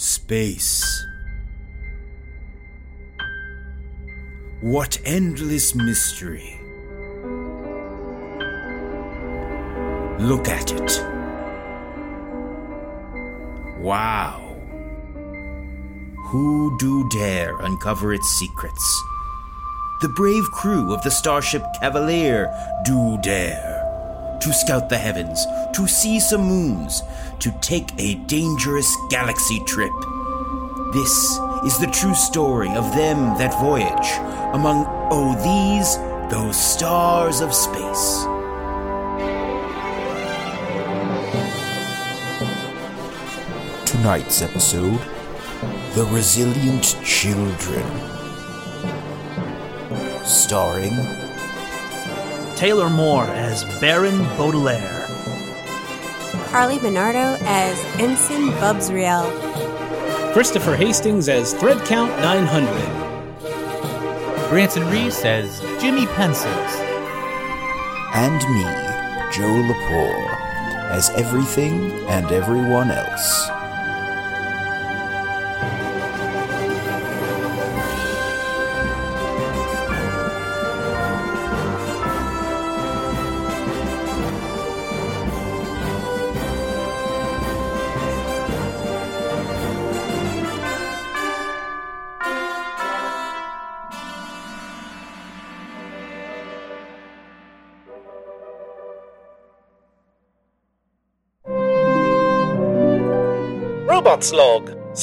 Space. What endless mystery. Look at it. Wow. Who do dare uncover its secrets? The brave crew of the starship Cavalier do dare to scout the heavens, to see some moons, to take a dangerous galaxy trip. This is the true story of them that voyage among, oh, these, those stars of space. Tonight's episode The Resilient Children. Starring Taylor Moore as Baron Baudelaire. Carly Bernardo as Ensign Bubsriel. Christopher Hastings as Thread Count 900. Branson Reese as Jimmy Pencils. and me, Joe Lepore, as everything and everyone else.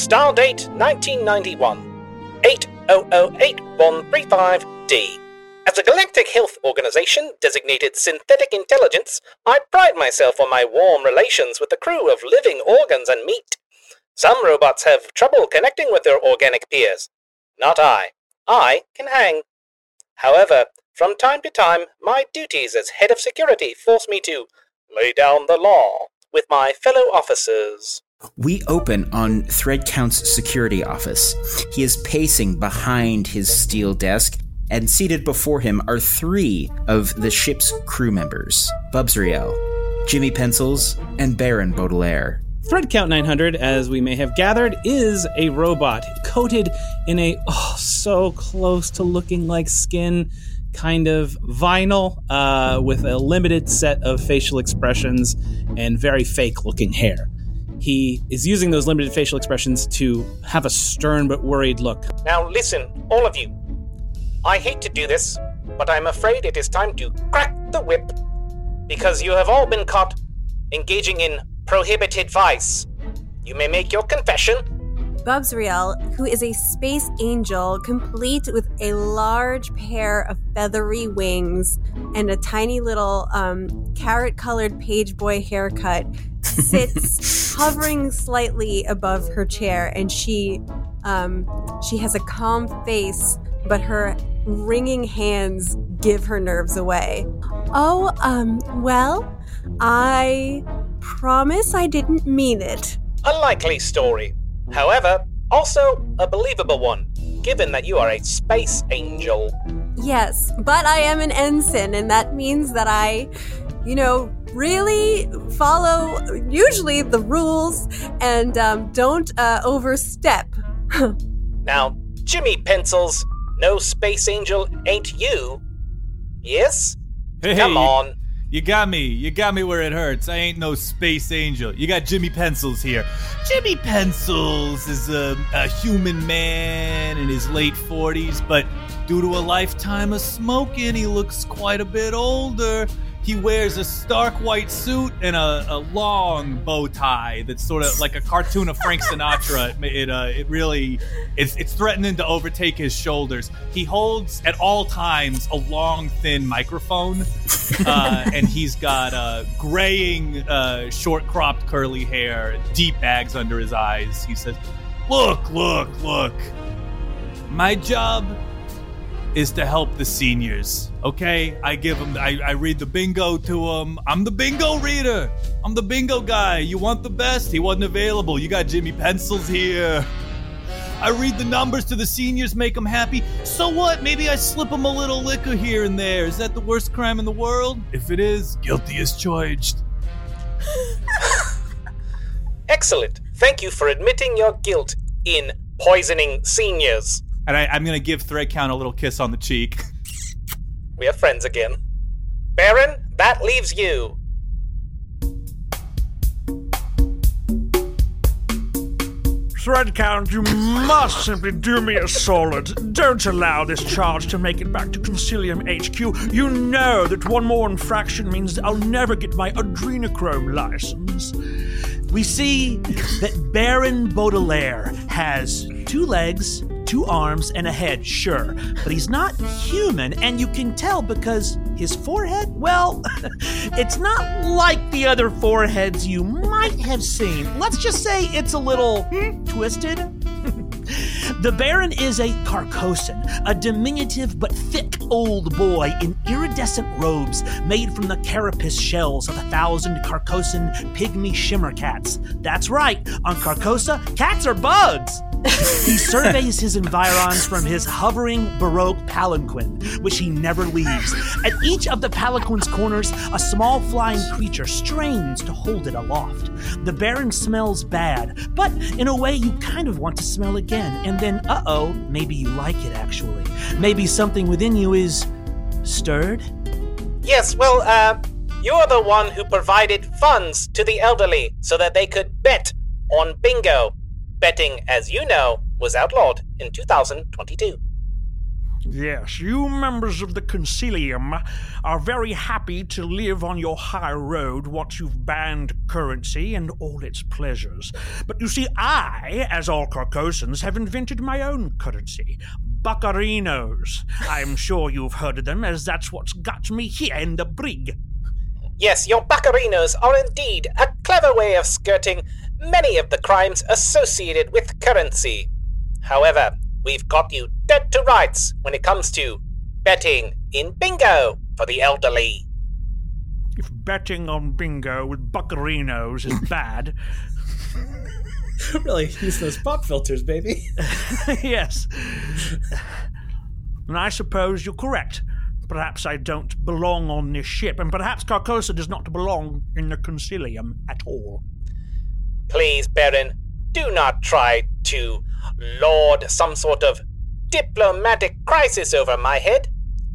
Stardate 1991. 8008-135D. As a galactic health organization designated synthetic intelligence, I pride myself on my warm relations with the crew of living organs and meat. Some robots have trouble connecting with their organic peers. Not I. I can hang. However, from time to time, my duties as head of security force me to lay down the law with my fellow officers. We open on Thread Count's security office. He is pacing behind his steel desk, and seated before him are three of the ship's crew members Bubsriel, Jimmy Pencils, and Baron Baudelaire. Thread Count 900, as we may have gathered, is a robot coated in a, oh, so close to looking like skin kind of vinyl uh, with a limited set of facial expressions and very fake looking hair. He is using those limited facial expressions to have a stern but worried look. Now listen, all of you. I hate to do this, but I'm afraid it is time to crack the whip. Because you have all been caught engaging in prohibited vice. You may make your confession. Bubsriel, who is a space angel complete with a large pair of feathery wings and a tiny little um, carrot colored page boy haircut, sits hovering slightly above her chair and she um, she has a calm face but her wringing hands give her nerves away oh um well i promise i didn't mean it A likely story. However, also a believable one, given that you are a space angel. Yes, but I am an ensign, and that means that I, you know, really follow usually the rules and um, don't uh, overstep. Now, Jimmy Pencils, no space angel ain't you. Yes? Hey, Come you- on. You got me. You got me where it hurts. I ain't no space angel. You got Jimmy Pencils here. Jimmy Pencils is a, a human man in his late 40s, but due to a lifetime of smoking, he looks quite a bit older. He wears a stark white suit and a, a long bow tie that's sort of like a cartoon of Frank Sinatra. It, it, uh, it really, it's, it's threatening to overtake his shoulders. He holds at all times a long, thin microphone, uh, and he's got uh, graying, uh, short cropped curly hair, deep bags under his eyes. He says, Look, look, look. My job is to help the seniors. Okay, I give them. I, I read the bingo to them. I'm the bingo reader. I'm the bingo guy. You want the best? He wasn't available. You got Jimmy Pencils here. I read the numbers to the seniors, make them happy. So what? Maybe I slip them a little liquor here and there. Is that the worst crime in the world? If it is, guilty as charged. Excellent. thank you for admitting your guilt in poisoning seniors. And I, I'm gonna give Threadcount a little kiss on the cheek. We are friends again. Baron, that leaves you. Threadcount, you must simply do me a solid. Don't allow this charge to make it back to Concilium HQ. You know that one more infraction means I'll never get my adrenochrome license. We see that Baron Baudelaire has two legs, two arms, and a head, sure, but he's not human, and you can tell because his forehead, well, it's not like the other foreheads you might have seen. Let's just say it's a little twisted. The Baron is a Carcosan, a diminutive but thick old boy in iridescent robes made from the carapace shells of a thousand Carcosan pygmy shimmer cats. That's right, on Carcosa, cats are bugs! He surveys his environs from his hovering Baroque palanquin, which he never leaves. At each of the palanquin's corners, a small flying creature strains to hold it aloft. The Baron smells bad, but in a way you kind of want to smell again, and then, uh oh, maybe you like it actually. Maybe something within you is stirred? Yes, well, uh, you're the one who provided funds to the elderly so that they could bet on bingo. Betting, as you know, was outlawed in 2022. Yes, you members of the Concilium are very happy to live on your high road once you've banned currency and all its pleasures. But you see, I, as all Carcosans, have invented my own currency. Buccarinos. I'm sure you've heard of them, as that's what's got me here in the brig. Yes, your buccarinos are indeed a clever way of skirting many of the crimes associated with currency. However, we've got you dead to rights when it comes to betting in bingo for the elderly. If betting on bingo with buccarinos is bad, really use those pop filters, baby. yes. And I suppose you're correct. Perhaps I don't belong on this ship, and perhaps Carcosa does not belong in the Concilium at all. Please, Baron, do not try to lord some sort of diplomatic crisis over my head.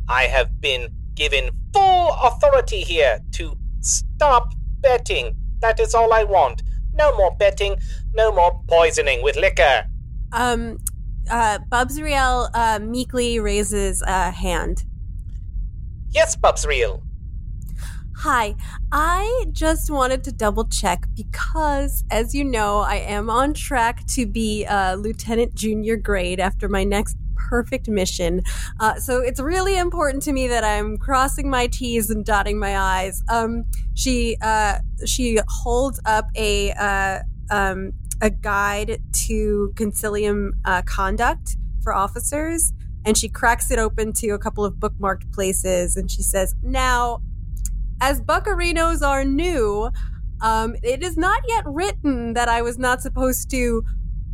I have been given full authority here to stop betting. That is all I want. No more betting, no more poisoning with liquor. Um, uh, Bubsriel uh, meekly raises a hand. Yes, Bubsriel. Hi, I just wanted to double check because, as you know, I am on track to be a lieutenant junior grade after my next perfect mission. Uh, so it's really important to me that I'm crossing my T's and dotting my I's. Um, she uh, she holds up a uh, um, a guide to concilium uh, conduct for officers. And she cracks it open to a couple of bookmarked places, and she says, "Now, as buccarinos are new, um, it is not yet written that I was not supposed to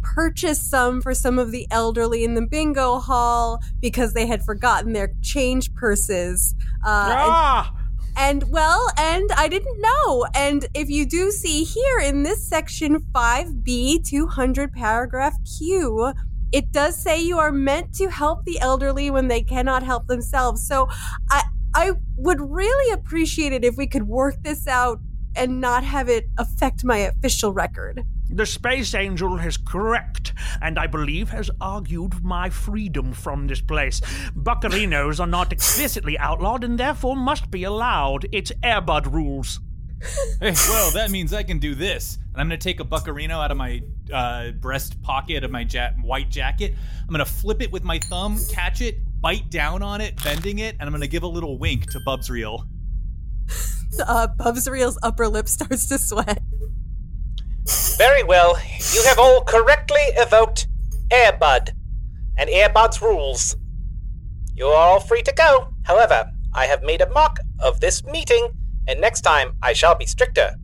purchase some for some of the elderly in the bingo hall because they had forgotten their change purses. Uh, ah! and, and well, and I didn't know. And if you do see here in this section 5B 200 paragraph Q, it does say you are meant to help the elderly when they cannot help themselves. So I I would really appreciate it if we could work this out and not have it affect my official record. The Space Angel is correct, and I believe has argued my freedom from this place. Buccarinos are not explicitly outlawed and therefore must be allowed. It's Air Bud rules. Hey, well, that means I can do this. And I'm going to take a buccarino out of my uh, breast pocket of my ja- white jacket. I'm going to flip it with my thumb, catch it, bite down on it, bending it, and I'm going to give a little wink to Bubsriel. Uh, Bubsriel's upper lip starts to sweat. Very well. You have all correctly evoked Air Bud and Air Bud's rules. You are all free to go. However, I have made a mock of this meeting, and next time I shall be stricter.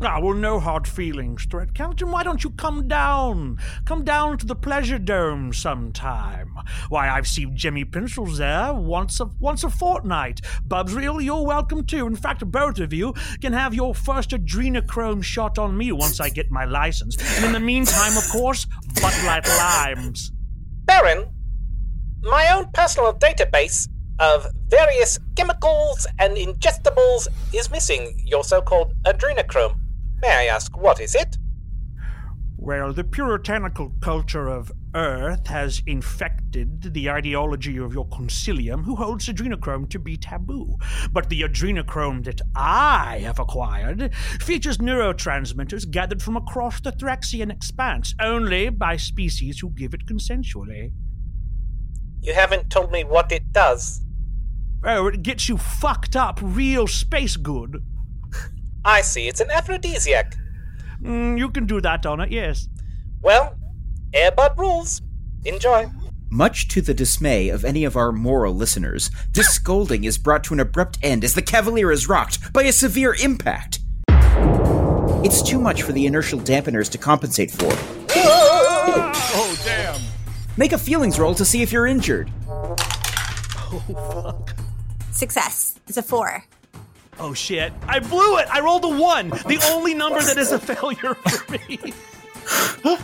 Ah, well, no hard feelings, Thread Captain. Why don't you come down? Come down to the Pleasure Dome sometime. Why, I've seen Jimmy Pencils there once a once a fortnight. Bubsriel, you're welcome too. In fact, both of you can have your first adrenochrome shot on me once I get my license. And in the meantime, of course, Bud Light Limes. Baron, my own personal database of various chemicals and ingestibles is missing your so called adrenochrome. May I ask, what is it? Well, the puritanical culture of Earth has infected the ideology of your concilium, who holds adrenochrome to be taboo. But the adrenochrome that I have acquired features neurotransmitters gathered from across the Thraxian expanse, only by species who give it consensually. You haven't told me what it does. Oh, it gets you fucked up real space good. I see, it's an aphrodisiac. Mm, you can do that on it, yes. Well, Air Bud rules. Enjoy. Much to the dismay of any of our moral listeners, this scolding is brought to an abrupt end as the Cavalier is rocked by a severe impact. It's too much for the inertial dampeners to compensate for. Oh, damn. Make a feelings roll to see if you're injured. Oh, fuck. Success. It's a four. Oh shit. I blew it! I rolled a one! The only number that is a failure for me.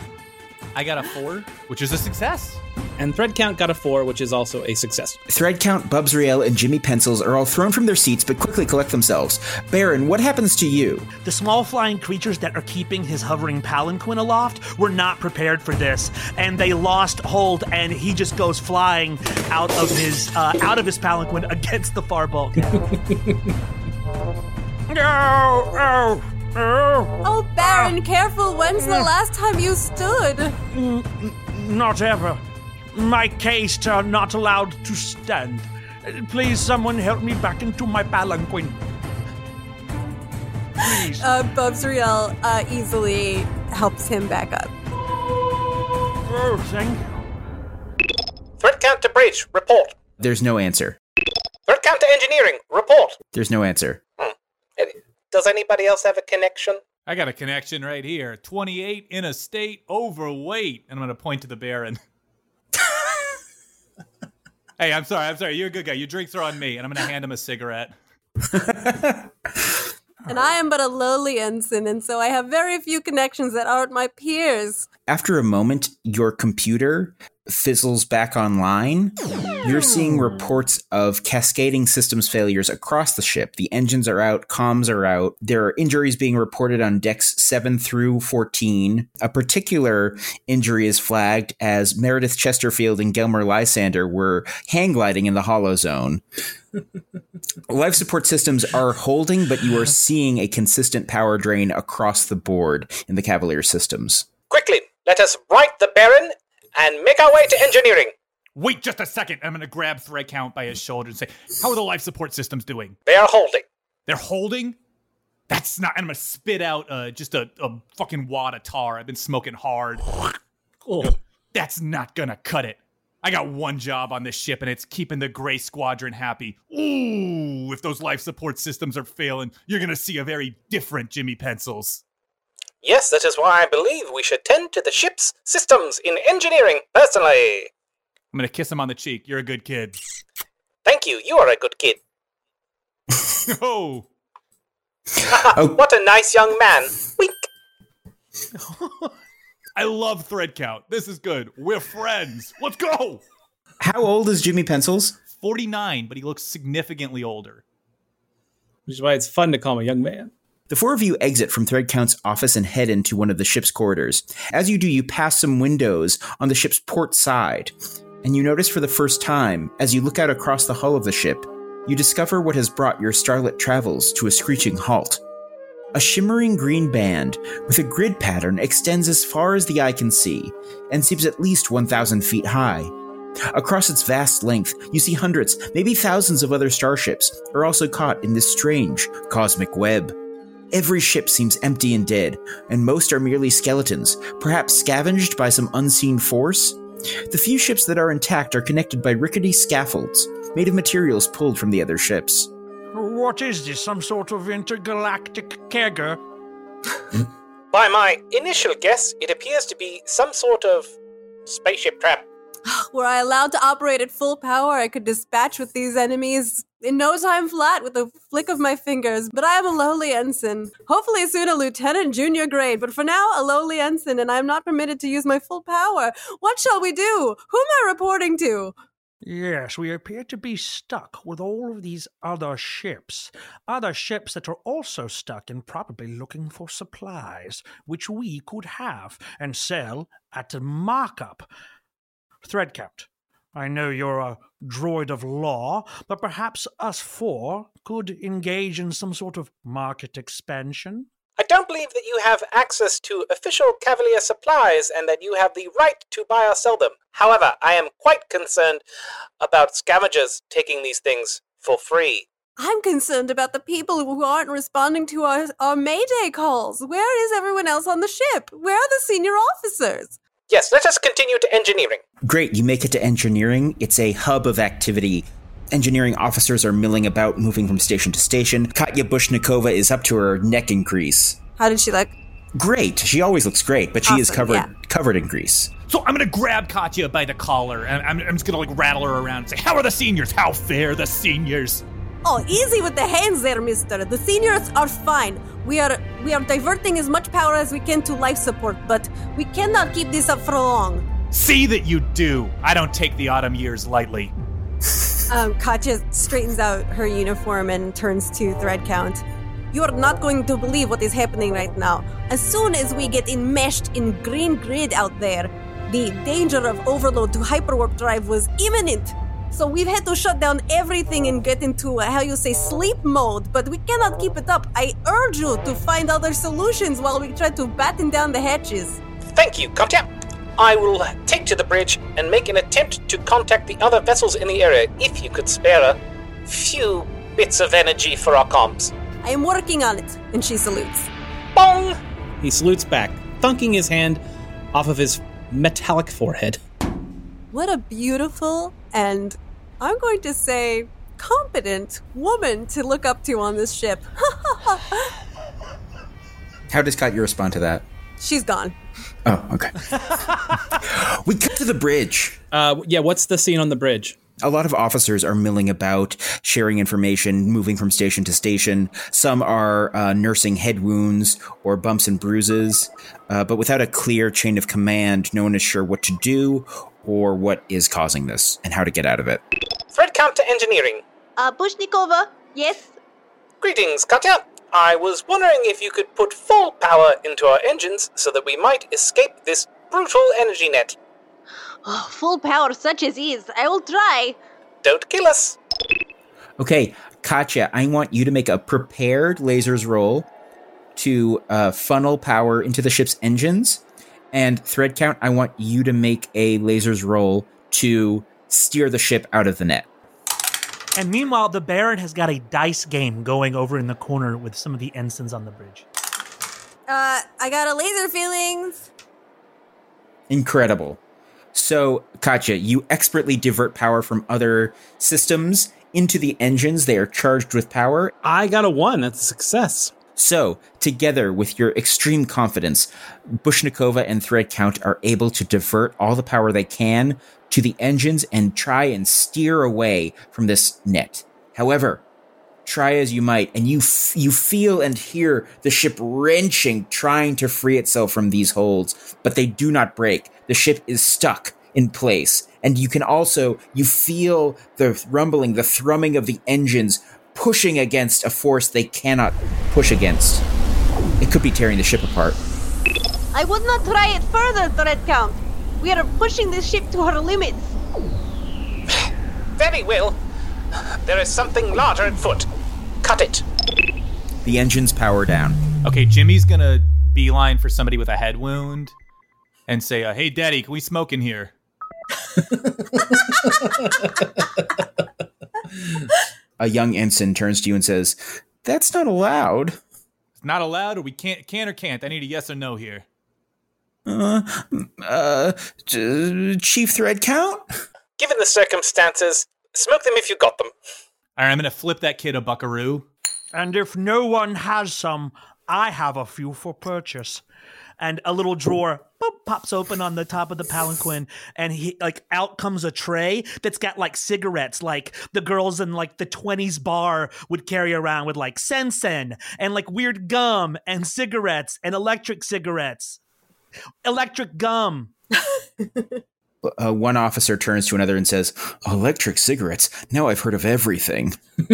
I got a four, which is a success. And thread count got a four, which is also a success. Thread Count, Bubsriel, and Jimmy Pencils are all thrown from their seats but quickly collect themselves. Baron, what happens to you? The small flying creatures that are keeping his hovering palanquin aloft were not prepared for this, and they lost hold, and he just goes flying out of his uh, out of his palanquin against the far bulkhead. Oh, oh, oh. Oh, Baron, careful. When's the last time you stood? Not ever. My case are not allowed to stand. Please, someone help me back into my palanquin. Please. Uh, Bubsriel uh, easily helps him back up. Oh, thank you. Thread count to bridge. Report. There's no answer. Thread count to engineering. Report. There's no answer. Does anybody else have a connection? I got a connection right here. 28 in a state, overweight. And I'm going to point to the Baron. hey, I'm sorry. I'm sorry. You're a good guy. Your drinks are on me. And I'm going to hand him a cigarette. And I am but a lowly ensign, and so I have very few connections that aren't my peers. After a moment, your computer fizzles back online. You're seeing hmm. reports of cascading systems failures across the ship. The engines are out, comms are out. There are injuries being reported on decks 7 through 14. A particular injury is flagged as Meredith Chesterfield and Gelmer Lysander were hang gliding in the hollow zone. Life support systems are holding, but you are seeing a consistent power drain across the board in the Cavalier systems. Quickly, let us right the Baron and make our way to engineering. Wait just a second. I'm going to grab Thread Count by his shoulder and say, How are the life support systems doing? They are holding. They're holding? That's not. And I'm going to spit out uh, just a, a fucking wad of tar. I've been smoking hard. Oh. That's not going to cut it. I got one job on this ship, and it's keeping the Gray Squadron happy. Ooh, if those life support systems are failing, you're going to see a very different Jimmy Pencils. Yes, that is why I believe we should tend to the ship's systems in engineering personally. I'm going to kiss him on the cheek. You're a good kid. Thank you, you are a good kid. oh, Oh. what a nice young man. Wink. I love Thread Count. This is good. We're friends. Let's go. How old is Jimmy Pencils? 49, but he looks significantly older. Which is why it's fun to call him a young man. The four of you exit from Thread Count's office and head into one of the ship's corridors. As you do, you pass some windows on the ship's port side, and you notice for the first time, as you look out across the hull of the ship, you discover what has brought your starlit travels to a screeching halt. A shimmering green band with a grid pattern extends as far as the eye can see and seems at least 1,000 feet high. Across its vast length, you see hundreds, maybe thousands of other starships are also caught in this strange cosmic web. Every ship seems empty and dead, and most are merely skeletons, perhaps scavenged by some unseen force. The few ships that are intact are connected by rickety scaffolds, made of materials pulled from the other ships. What is this? Some sort of intergalactic kegger? By my initial guess, it appears to be some sort of spaceship trap. Were I allowed to operate at full power, I could dispatch with these enemies in no time flat with a flick of my fingers. But I am a lowly ensign. Hopefully soon a lieutenant junior grade, but for now a lowly ensign, and I am not permitted to use my full power. What shall we do? Who am I reporting to? Yes, we appear to be stuck with all of these other ships. Other ships that are also stuck and probably looking for supplies, which we could have and sell at a markup. Thread. I know you're a droid of law, but perhaps us four could engage in some sort of market expansion. I don't believe that you have access to official Cavalier supplies and that you have the right to buy or sell them. However, I am quite concerned about scavengers taking these things for free. I'm concerned about the people who aren't responding to our, our Mayday calls. Where is everyone else on the ship? Where are the senior officers? Yes, let us continue to engineering. Great, you make it to engineering. It's a hub of activity. Engineering officers are milling about, moving from station to station. Katya Bushnikova is up to her neck in grease. How did she look? Great. She always looks great, but she is covered yeah. covered in grease. So I'm gonna grab Katya by the collar and I'm, I'm just gonna like rattle her around and say, How are the seniors? How fair the seniors? Oh, easy with the hands there, mister. The seniors are fine. We are we are diverting as much power as we can to life support, but we cannot keep this up for long. See that you do. I don't take the autumn years lightly. Um, Katya straightens out her uniform and turns to Thread Count. You are not going to believe what is happening right now. As soon as we get enmeshed in green grid out there, the danger of overload to hyperwarp drive was imminent. So we've had to shut down everything and get into uh, how you say sleep mode, but we cannot keep it up. I urge you to find other solutions while we try to batten down the hatches. Thank you, Katya. I will take to the bridge and make an attempt to contact the other vessels in the area if you could spare a few bits of energy for our comms. I am working on it. And she salutes. Bong! He salutes back, thunking his hand off of his metallic forehead. What a beautiful and I'm going to say competent woman to look up to on this ship. How does Katya respond to that? She's gone. Oh, okay. we cut to the bridge. Uh, yeah, what's the scene on the bridge? A lot of officers are milling about, sharing information, moving from station to station. Some are uh, nursing head wounds or bumps and bruises, uh, but without a clear chain of command, no one is sure what to do or what is causing this and how to get out of it. Thread count to engineering. Uh, Bushnikova, yes? Greetings, Katya. I was wondering if you could put full power into our engines so that we might escape this brutal energy net. Oh, full power such as is. I will try. Don't kill us. Okay, Katya, I want you to make a prepared lasers roll to uh, funnel power into the ship's engines. And thread count, I want you to make a lasers roll to steer the ship out of the net. And meanwhile, the Baron has got a dice game going over in the corner with some of the ensigns on the bridge. Uh, I got a laser feelings. Incredible. So, Katya, you expertly divert power from other systems into the engines. They are charged with power. I got a one. That's a success. So, together with your extreme confidence, Bushnikova and Thread Count are able to divert all the power they can to the engines and try and steer away from this net. However, try as you might, and you f- you feel and hear the ship wrenching, trying to free itself from these holds, but they do not break. The ship is stuck in place, and you can also you feel the rumbling, the thrumming of the engines pushing against a force they cannot push against. It could be tearing the ship apart. I would not try it further, Thread Count. We are pushing this ship to her limits. Very well. There is something larger at foot. Cut it. The engines power down. Okay, Jimmy's gonna beeline for somebody with a head wound and say, uh, "Hey, Daddy, can we smoke in here?" A young ensign turns to you and says, That's not allowed. It's not allowed, or we can't, can or can't. I need a yes or no here. Uh, uh, Chief Thread Count? Given the circumstances, smoke them if you got them. All right, I'm gonna flip that kid a buckaroo. And if no one has some, I have a few for purchase. and a little drawer boop, pops open on the top of the palanquin and he like out comes a tray that's got like cigarettes like the girls in like the 20s bar would carry around with like sensen and like weird gum and cigarettes and electric cigarettes electric gum Uh, one officer turns to another and says, Electric cigarettes. Now I've heard of everything.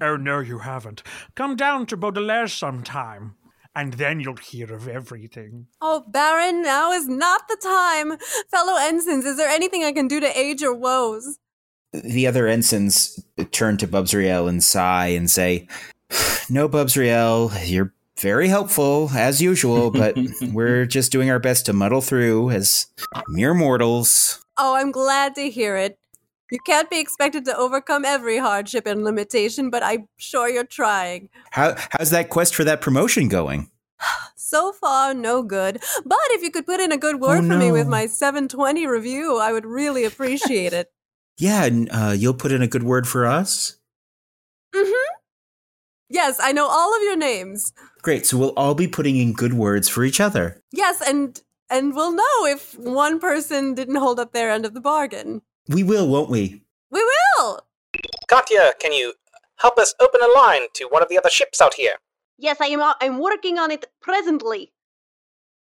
Oh, no, you haven't. Come down to Baudelaire sometime, and then you'll hear of everything. Oh, Baron, now is not the time. Fellow ensigns, is there anything I can do to aid your woes? The other ensigns turn to Bubsriel and sigh and say, No, Bubsriel, you're very helpful, as usual, but we're just doing our best to muddle through as mere mortals. Oh, I'm glad to hear it. You can't be expected to overcome every hardship and limitation, but I'm sure you're trying. How, how's that quest for that promotion going? So far, no good. But if you could put in a good word Oh, for me with my 720 review, I would really appreciate it. Yeah, and uh, you'll put in a good word for us? Mm-hmm. Yes, I know all of your names. Great, so we'll all be putting in good words for each other. Yes, and and we'll know if one person didn't hold up their end of the bargain. We will, won't we? We will. Katya, can you help us open a line to one of the other ships out here? Yes, I am. I'm working on it presently.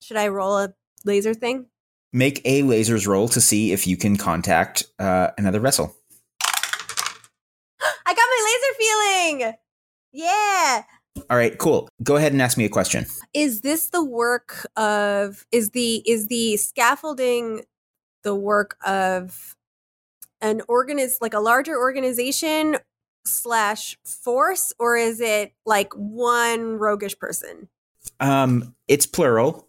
Should I roll a laser thing? Make a lasers roll to see if you can contact uh, another vessel. I got my laser feeling. Yeah. All right, cool. Go ahead and ask me a question. Is this the work of is the is the scaffolding the work of an organiz like a larger organization slash force or is it like one roguish person? Um, it's plural.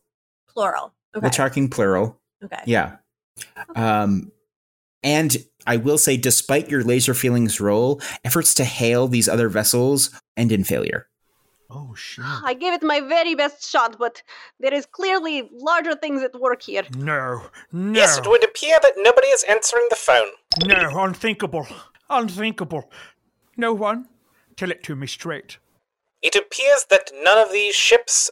Plural. Okay. We're talking plural. okay. Yeah. Um, and I will say, despite your laser feelings roll, efforts to hail these other vessels end in failure. Oh, shit. I gave it my very best shot, but there is clearly larger things at work here. No, no, Yes, it would appear that nobody is answering the phone. no, unthinkable, unthinkable. No one? Tell it to me straight. It appears that none of these ships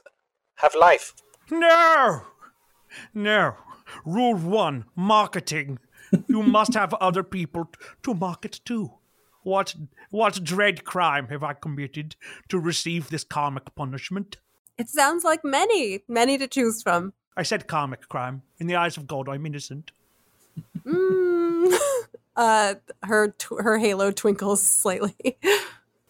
have life. No! No. Rule one marketing. You must have other people t- to market to. What, what dread crime have I committed to receive this karmic punishment? It sounds like many, many to choose from. I said karmic crime. In the eyes of God, I'm innocent. Mm. uh, her tw- her halo twinkles slightly.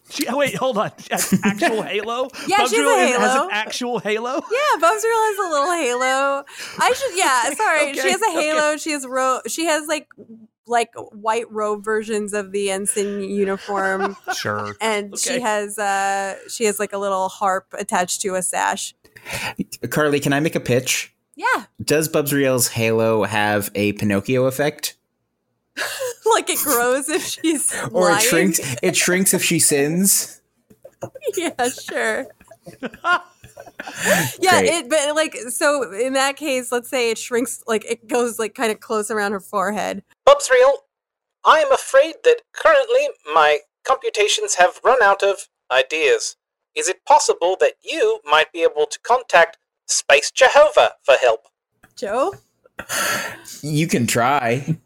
She, oh, wait hold on actual halo Yeah, she has has halo. an actual halo yeah, Bubsriel has a little halo. I should. Yeah, sorry. she has a okay. halo. She has ro. She has like like white robe versions of the ensign uniform, Sure. and she has uh she has like a little harp attached to a sash. Carly, can I make a pitch? Yeah, Does Bubsriel's halo have a Pinocchio effect? like it grows if she's Or lying. it shrinks it shrinks if she sins? yeah, sure. yeah, Great. it but like so in that case, let's say it shrinks like it goes like kind of close around her forehead. Bubsriel, I am afraid that currently my computations have run out of ideas. Is it possible that you might be able to contact Space Jehovah for help? Joe? You can try.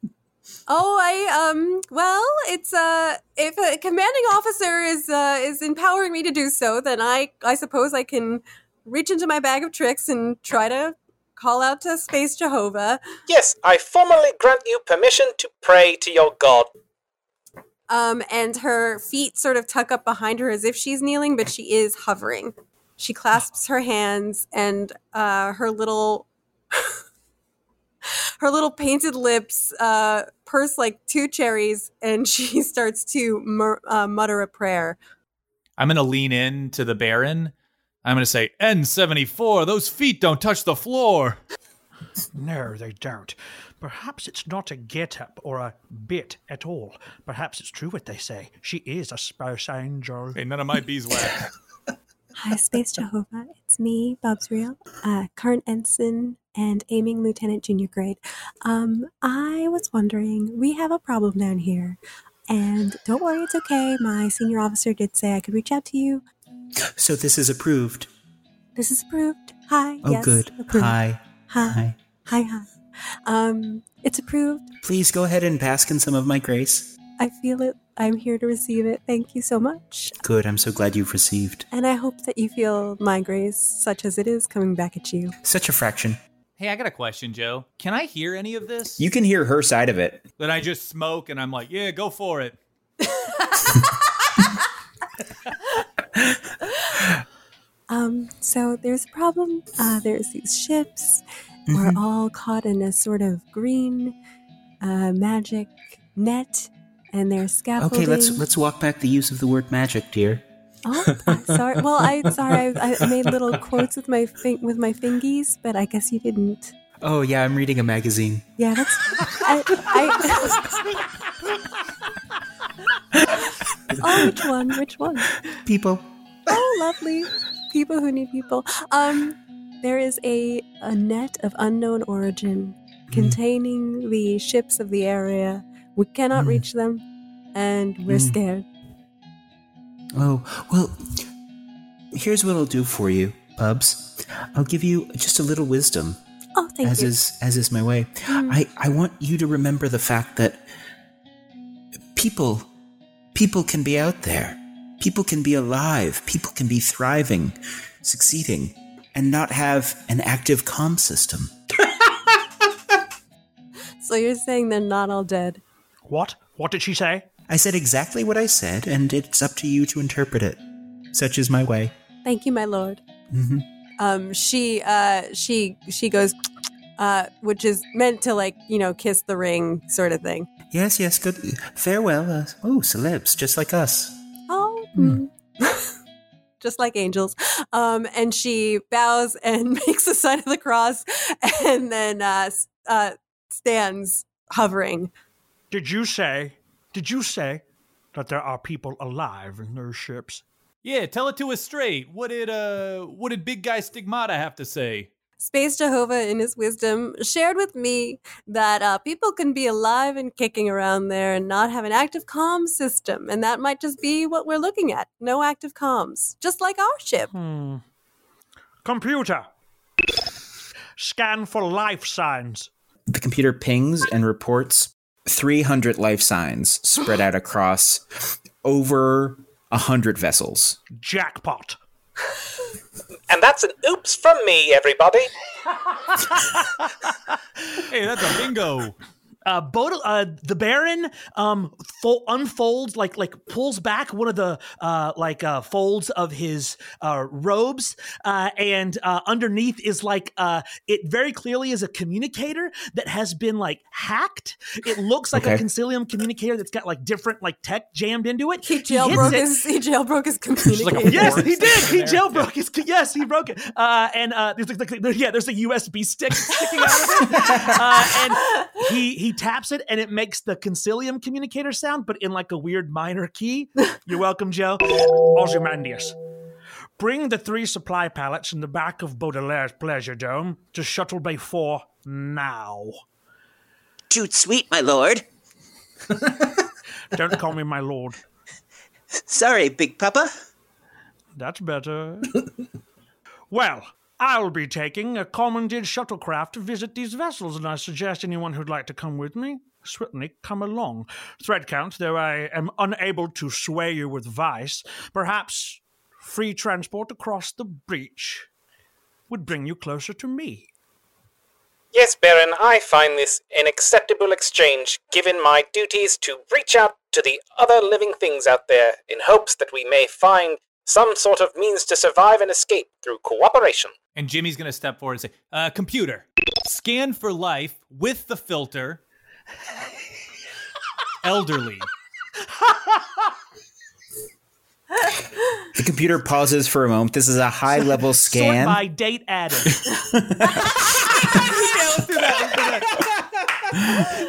Oh, I um well, it's uh if a commanding officer is uh is empowering me to do so, then I I suppose I can reach into my bag of tricks and try to call out to Space Jehovah. Yes, I formally grant you permission to pray to your god. Um and her feet sort of tuck up behind her as if she's kneeling, but she is hovering. She clasps her hands and uh her little her little painted lips uh, purse like two cherries, and she starts to mur- uh, mutter a prayer. I'm gonna lean in to the Baron. I'm gonna say, N74, those feet don't touch the floor. No, they don't. Perhaps it's not a get up or a bit at all. Perhaps it's true what they say. She is a space angel. Hey, none of my beeswax. Hi, Space Jehovah. It's me, Bubsriel, uh, current ensign and aiming lieutenant junior grade. Um, I was wondering, we have a problem down here, And don't worry, it's okay. My senior officer did say I could reach out to you. So this is approved. This is approved. Hi. Oh, yes, good. approved. Hi. Hi. Hi. Hi. Hi. Um, it's approved. Please go ahead and bask in some of my grace. I feel it. I'm here to receive it. Thank you so much. Good. I'm so glad you've received. And I hope that you feel my grace, such as it is, coming back at you. Such a fraction. Hey, I got a question, Joe. Can I hear any of this? You can hear her side of it. Then I just smoke and I'm like, yeah, go for it. Um, so there's a problem. Uh, there's these ships. We're all caught in a sort of green uh, magic net, and there's scaffolding. Okay, let's let's walk back the use of the word magic, dear. Oh, I'm sorry. Well, I sorry. I, I made little quotes with my fin- with my fingies, but I guess you didn't. Oh yeah, I'm reading a magazine. Yeah, that's. I, I, oh, which one? Which one? People. Oh, lovely. People who need people. Um, there is a a net of unknown origin containing the ships of the area. We cannot Mm. reach them, and we're Mm. scared. Oh well. Here's what I'll do for you, Bubs. I'll give you just a little wisdom, Oh, thank as you. is as is my way. Mm. I I want you to remember the fact that people people can be out there. People can be alive. People can be thriving, succeeding, and not have an active comm system. So you're saying they're not all dead? What? What did she say? I said exactly what I said, and it's up to you to interpret it. Such is my way. Thank you, my lord. hmm Um, she uh, she she goes, uh, which is meant to like you know kiss the ring sort of thing. Yes, yes, good. Farewell. Uh, oh, celebs, just like us. Oh. mm. Just like angels. Um, and she bows and makes the sign of the cross and then uh, uh, stands hovering. Did you say? Did you say that there are people alive in those ships? Yeah, tell it to us straight. What did uh what did big guy Stigmata have to say? Space Jehovah, in his wisdom, shared with me that uh, people can be alive and kicking around there and not have an active comm system. And that might just be what we're looking at no active comms, just like our ship. Hmm. Computer. Scan for life signs. The computer pings and reports 300 life signs spread out across over 100 vessels. Jackpot. And that's an oops from me, everybody. Hey, that's a bingo. Uh, Bod- uh, the Baron um, fo- unfolds like like pulls back one of the uh, like uh, folds of his uh, robes, uh, and uh, underneath is like uh, it very clearly is a communicator that has been like hacked. It looks like a Okay. Concilium communicator that's got like different like tech jammed into it. He hits jailbroke it- his, he jailbroke his like communicator. Yes, he did. He in there. jailbroke his. Yes, he broke it. Uh, and uh, there's like, like, yeah, there's a USB stick sticking out of it. Uh, and he he taps it, and it makes the Concilium communicator sound, but in like a weird minor key. You're welcome, Joe. Ozymandias. Bring the three supply pallets in the back of Baudelaire's Pleasure Dome to Shuttle Bay 4 now. Too sweet, my lord. Don't call me my lord. Sorry, Big Papa. That's better. well, I'll be taking a commandeered shuttlecraft to visit these vessels, and I suggest anyone who'd like to come with me, certainly come along. Thread count, though I am unable to sway you with vice, perhaps free transport across the breach would bring you closer to me. Yes, Baron, I find this an acceptable exchange, given my duties to reach out to the other living things out there in hopes that we may find some sort of means to survive and escape through cooperation. And Jimmy's gonna step forward and say, uh, computer, scan for life with the filter. Elderly. The computer pauses for a moment. This is a high level scan. Sort by date added.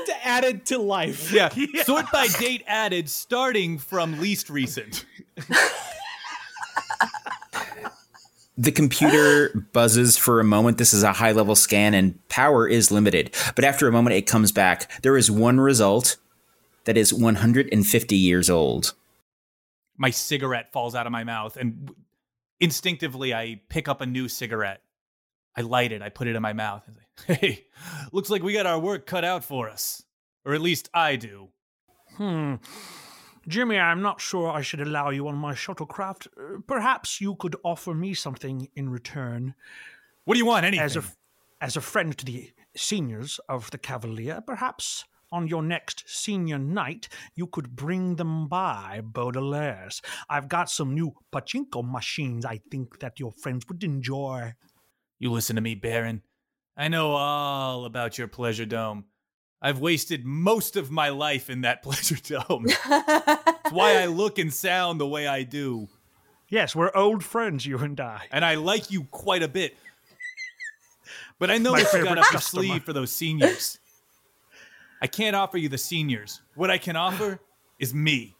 to add to life. Yeah. Sort by date added, starting from least recent. The computer buzzes for a moment. This is a high level scan and power is limited. But after a moment, it comes back. There is one result that is 150 years old. My cigarette falls out of my mouth, and instinctively, I pick up a new cigarette. I light it. I put it in my mouth. Hey, looks like we got our work cut out for us, or at least I do. Hmm. Jimmy, I'm not sure I should allow you on my shuttlecraft. Uh, Perhaps you could offer me something in return. What do you want? Anything? As a, as a friend to the seniors of the Cavalier, perhaps on your next senior night, you could bring them by Baudelaire's. I've got some new pachinko machines I think that your friends would enjoy. You listen to me, Baron. I know all about your pleasure dome. I've wasted most of my life in that pleasure dome. It's why I look and sound the way I do. Yes, we're old friends, you and I. And I like you quite a bit. But I know My what you got up your sleeve for those seniors. I can't offer you the seniors. What I can offer is me.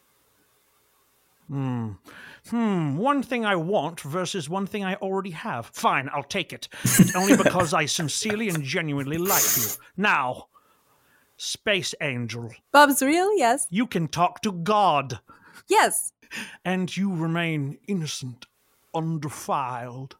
Hmm, Hmm. one thing I want versus one thing I already have. Fine, I'll take it. But only because I sincerely and genuinely like you. Now, Space Angel, Bubsriel? Yes. you can talk to God, Yes. and you remain innocent, undefiled,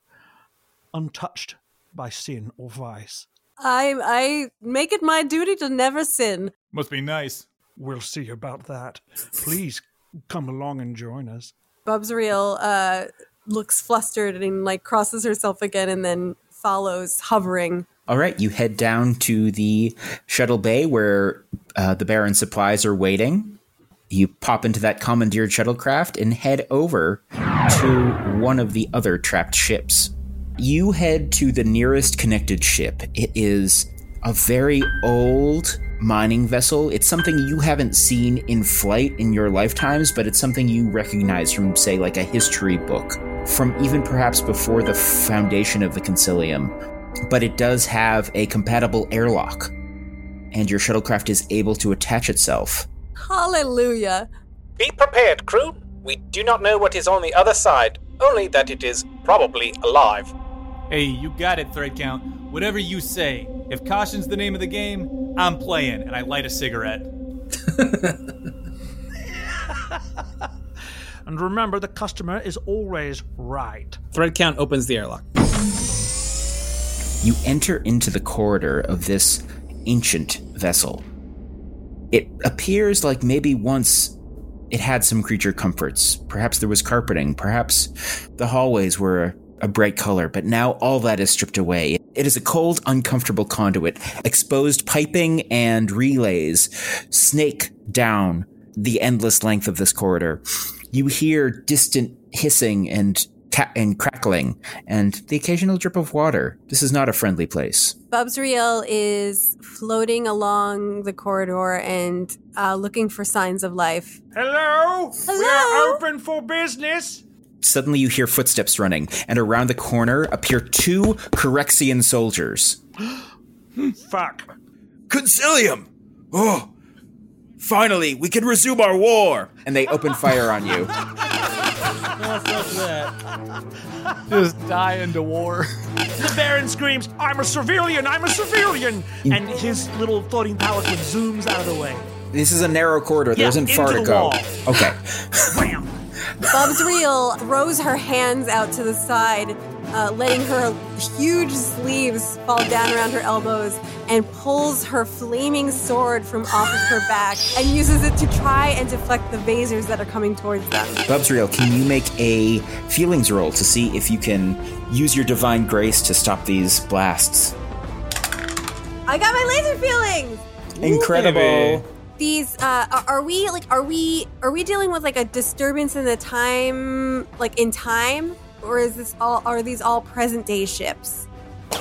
untouched by sin or vice. I I make it my duty to never sin. Must be nice. We'll see about that. Please come along and join us. Bubsriel uh looks flustered and like crosses herself again and then follows hovering. All right, you head down to the shuttle bay where uh, the Baron's supplies are waiting. You pop into that commandeered shuttlecraft and head over to one of the other trapped ships. You head to the nearest connected ship. It is a very old mining vessel. It's something you haven't seen in flight in your lifetimes, but it's something you recognize from, say, like a history book, from even perhaps before the foundation of the Concilium but it does have a compatible airlock, and your shuttlecraft is able to attach itself. Hallelujah. Be prepared, crew. We do not know what is on the other side, only that it is probably alive. Hey, you got it, Thread Count. Whatever you say. If caution's the name of the game, I'm playing, and I light a cigarette. And remember, the customer is always right. Thread count opens the airlock. You enter into the corridor of this ancient vessel. It appears like maybe once it had some creature comforts. Perhaps there was carpeting. Perhaps the hallways were a, bright color, but now all that is stripped away. It is a cold, uncomfortable conduit. Exposed piping and relays snake down the endless length of this corridor. You hear distant hissing and ca- and crackling, and the occasional drip of water. This is not a friendly place. Bubsriel is floating along the corridor and uh, looking for signs of life. Hello? Hello? We're open for business. Suddenly, you hear footsteps running, and around the corner appear two Corexian soldiers. Fuck. Concilium! Oh, finally, we can resume our war! And they open fire on you. Just die into war. The Baron screams, I'm a civilian, I'm a civilian! And his little floating palanquin zooms out of the way. This is a narrow corridor. There Yeah, isn't far into to the go. wall. Okay. Wham! Bubsriel throws her hands out to the side, uh, letting her huge sleeves fall down around her elbows, and pulls her flaming sword from off of her back and uses it to try and deflect the phasers that are coming towards them. Bubsriel, can you make a feelings roll to see if you can use your divine grace to stop these blasts? I got my laser feelings. Incredible. baby. These uh, are- are we like are we are we dealing with like a disturbance in the time like in time or is this all are these all present day ships?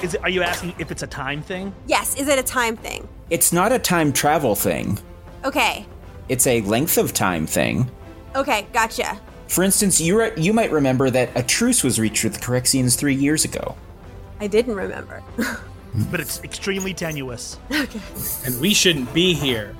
Is it, are you asking if it's a time thing? Yes, is it a time thing? It's not a time travel thing. Okay. It's a length of time thing. Okay, gotcha. For instance, you re- you might remember that a truce was reached with the Corexians three years ago. I didn't remember. But it's extremely tenuous. Okay. And we shouldn't be here.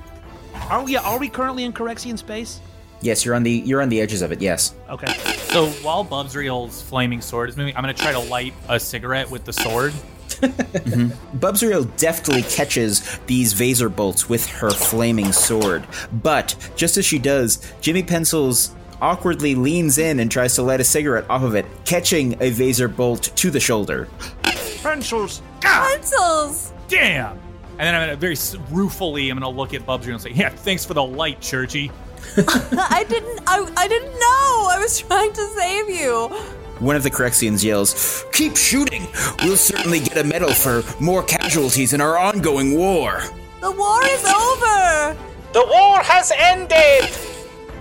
Are we, are we currently in Corexian space? Yes, you're on the you're on the edges of it. Yes. Okay. So while Bubsriel's flaming sword is moving, I'm gonna try to light a cigarette with the sword. Mm-hmm. Bubsriel deftly catches these Vaser bolts with her flaming sword, but just as she does, Jimmy Pencils awkwardly leans in and tries to light a cigarette off of it, catching a Vaser bolt to the shoulder. Pencils. Pencils! Damn! And then I'm gonna very ruefully, I'm gonna look at Bubsy and say, "Yeah, thanks for the light, Churchy." I didn't. I, I didn't know. I was trying to save you. One of the Corexians yells, Keep shooting! We'll certainly get a medal for more casualties in our ongoing war. The war is over. The war has ended!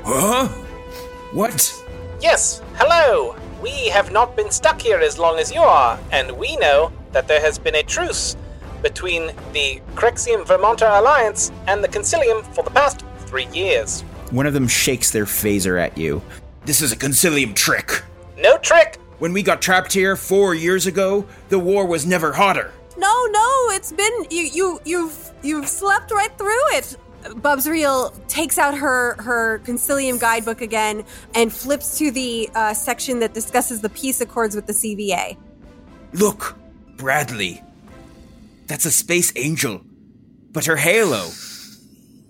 Huh? What? Yes, hello! We have not been stuck here as long as you are, and we know that there has been a truce between the Crexium Vermonter Alliance and the Concilium for the past three years. One of them shakes their phaser at you. This is a concilium trick. No trick! When we got trapped here four years ago, the war was never hotter. No, no, it's been you. You, you've, you've slept right through it. Bubsriel takes out her her Concilium guidebook again and flips to the uh, section that discusses the peace accords with the CVA. Look, Bradley. That's a space angel. But her halo.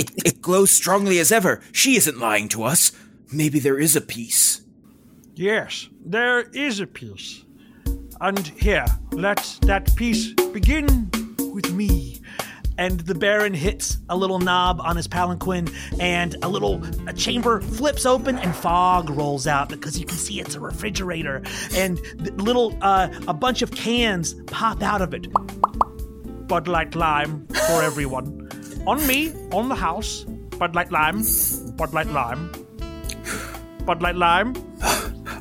It, it glows strongly as ever. She isn't lying to us. Maybe there is a peace. Yes, there is a peace. And here, let that peace begin with me. and the Baron hits a little knob on his palanquin, and a little a chamber flips open, and fog rolls out because you can see it's a refrigerator, and little uh, a bunch of cans pop out of it. Bud Light Lime for everyone. On me, on the house. Bud Light Lime. Bud Light Lime. Bud Light Lime.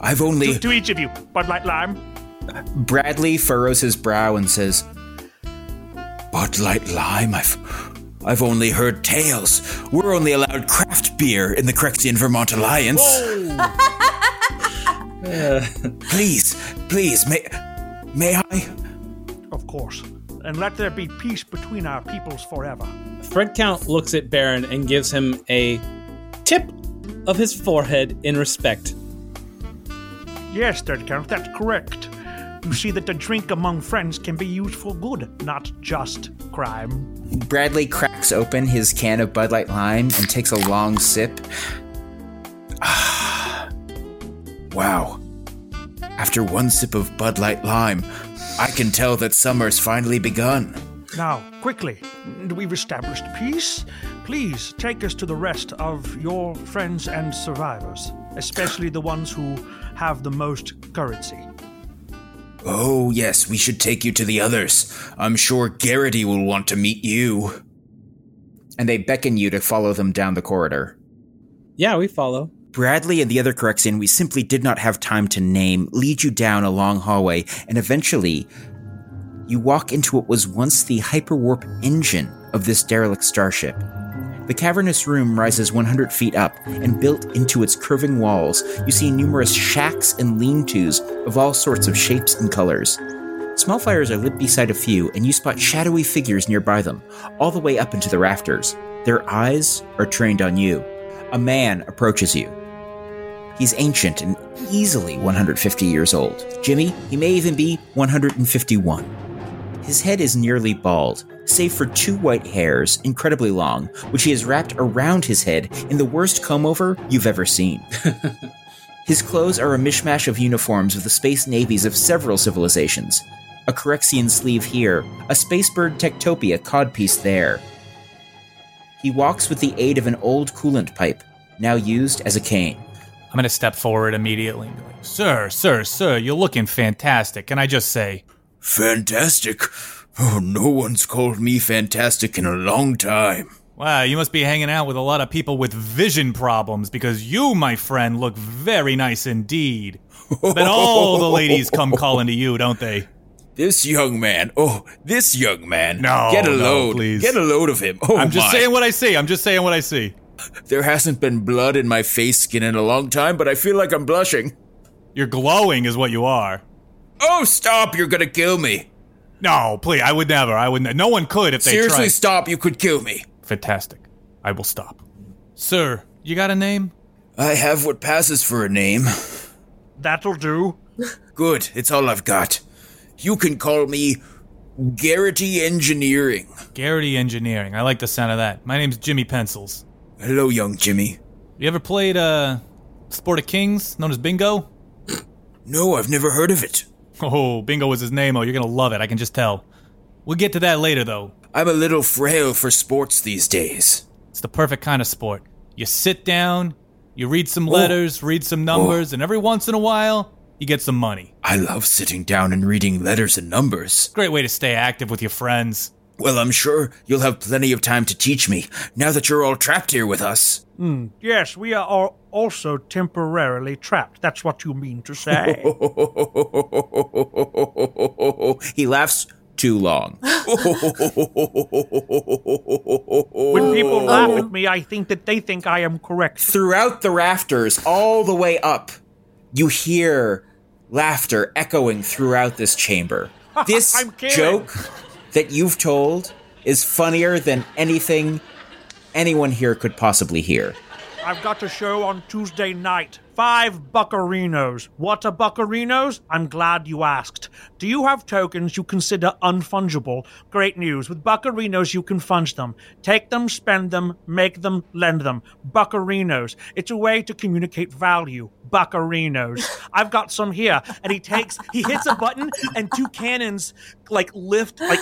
I've only. To, to each of you. Bud Light Lime. Bradley furrows his brow and says, Bud Light Lime? I've. I've only heard tales. We're only allowed craft beer in the Crexian Vermont Alliance. please, please, may. May I? Of course. And let there be peace between our peoples forever. Thread Count looks at Baron and gives him a tip of his forehead in respect. Yes, Thread Count, that's correct. You see that the drink among friends can be used for good, not just crime. Bradley cracks open his can of Bud Light Lime and takes a long sip. Ah. wow. After one sip of Bud Light Lime, I can tell that summer's finally begun. Now, quickly, we've established peace. Please take us to the rest of your friends and survivors, especially the ones who have the most currency. Oh, yes, we should take you to the others. I'm sure Garrity will want to meet you. And they beckon you to follow them down the corridor. Yeah, we follow. Bradley and the other Corexian we simply did not have time to name lead you down a long hallway, and eventually you walk into what was once the hyperwarp engine of this derelict starship. The cavernous room rises 100 feet up, and built into its curving walls, you see numerous shacks and lean tos of all sorts of shapes and colors. Small fires are lit beside a few, and you spot shadowy figures nearby them, all the way up into the rafters. Their eyes are trained on you. A man approaches you. He's ancient and easily 150 years old. Jimmy, he may even be 151. His head is nearly bald, save for two white hairs, incredibly long, which he has wrapped around his head in the worst comb over you've ever seen. his clothes are a mishmash of uniforms of the space navies of several civilizations. A Corexian sleeve here, a Spacebird Tectopia codpiece there. He walks with the aid of an old coolant pipe, now used as a cane. I'm going to step forward immediately and be like, Sir, sir, sir, you're looking fantastic. Can I just say, Fantastic? Oh, no one's called me fantastic in a long time. Wow, you must be hanging out with a lot of people with vision problems because you, my friend, look very nice indeed. But all the ladies come calling to you, don't they? This young man, oh, this young man. No, get a no, load, please. Get a load of him. Oh, I'm just my. saying what I see. I'm just saying what I see. There hasn't been blood in my face skin in a long time, but I feel like I'm blushing. You're glowing, is what you are. Oh, stop! You're gonna kill me. No, please, I would never. I would. Ne- no one could if they Seriously, tried. stop! You could kill me. Fantastic. I will stop. Sir, you got a name? I have what passes for a name. That'll do. Good, it's all I've got. You can call me Garrity Engineering. Garrity Engineering. I like the sound of that. My name's Jimmy Pencils. Hello, young Jimmy. You ever played uh Sport of Kings, known as Bingo? No, I've never heard of it. Oh, Bingo was his name. Oh, you're gonna love it. I can just tell. We'll get to that later, though. I'm a little frail for sports these days. It's the perfect kind of sport. You sit down, you read some oh. letters, read some oh. numbers, and every once in a while, you get some money. I love sitting down and reading letters and numbers. Great way to stay active with your friends. Well, I'm sure you'll have plenty of time to teach me now that you're all trapped here with us. Mm. Yes, we are also temporarily trapped. That's what you mean to say. he laughs too long. when people oh. laugh at me, I think that they think I am correct. Throughout the rafters, all the way up, you hear laughter echoing throughout this chamber. This joke that you've told is funnier than anything anyone here could possibly hear. I've got a show on Tuesday night. Five buccarinos. What are buccarinos? I'm glad you asked. Do you have tokens you consider unfungible? Great news. With buccarinos, you can funge them. Take them, spend them, make them, lend them. Buccarinos. It's a way to communicate value. Buccarinos. I've got some here. And he takes, he hits a button, and two cannons, like, lift, like,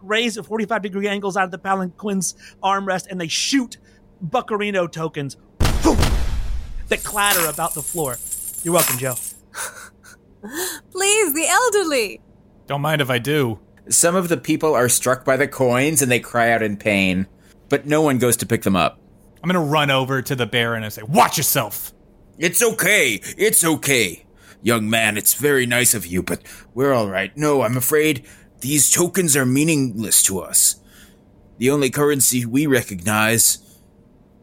raise at 45 degree angles out of the palanquin's armrest, and they shoot Buccarino tokens that clatter about the floor. You're welcome, Joe. Please, the elderly. Don't mind if I do. Some of the people are struck by the coins and they cry out in pain, but no one goes to pick them up. I'm gonna run over to the Baron and say, Watch yourself! It's okay. It's okay. Young man, it's very nice of you, but we're all right. No, I'm afraid these tokens are meaningless to us. The only currency we recognize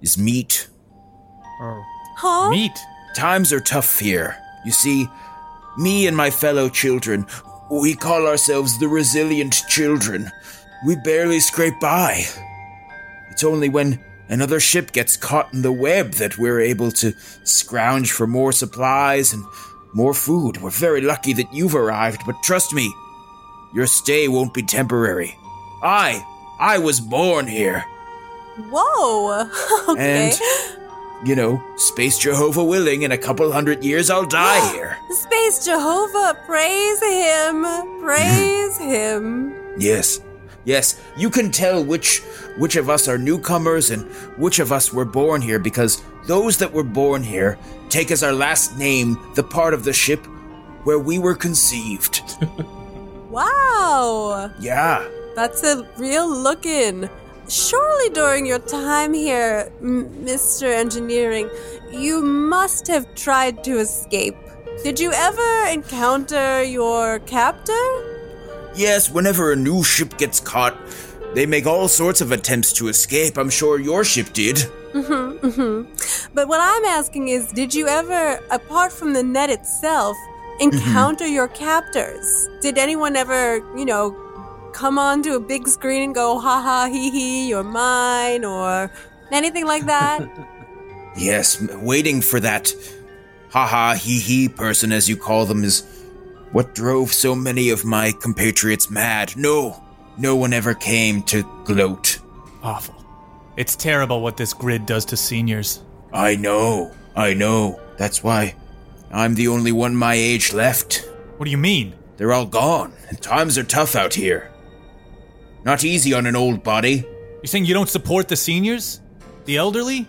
is meat. Oh. Huh? Meat! Times are tough here. You see, me and my fellow children, we call ourselves the resilient children. We barely scrape by. It's only when another ship gets caught in the web that we're able to scrounge for more supplies and more food. We're very lucky that you've arrived, but trust me, your stay won't be temporary. I, I was born here. Whoa. okay. And, you know, Space Jehovah willing, in a couple hundred years I'll die here. Space Jehovah, praise him. Praise hmm. him. Yes. Yes, you can tell which which of us are newcomers and which of us were born here because those that were born here take as our last name the part of the ship where we were conceived. Wow. yeah. That's a real look in. Surely during your time here, Mr. Engineering, you must have tried to escape. Did you ever encounter your captor? Yes, whenever a new ship gets caught, they make all sorts of attempts to escape. I'm sure your ship did. Mm-hmm, mm-hmm. But what I'm asking is, did you ever, apart from the net itself, mm-hmm. encounter your captors? Did anyone ever, you know, come onto a big screen and go, ha ha, hee hee, you're mine, or anything like that? Yes, waiting for that ha ha, hee hee person, as you call them, is what drove so many of my compatriots mad. No, no one ever came to gloat. Awful. It's terrible what this grid does to seniors. I know, I know. That's why I'm the only one my age left. What do you mean? They're all gone, and times are tough out here. Not easy on an old body. You're saying you don't support the seniors? The elderly?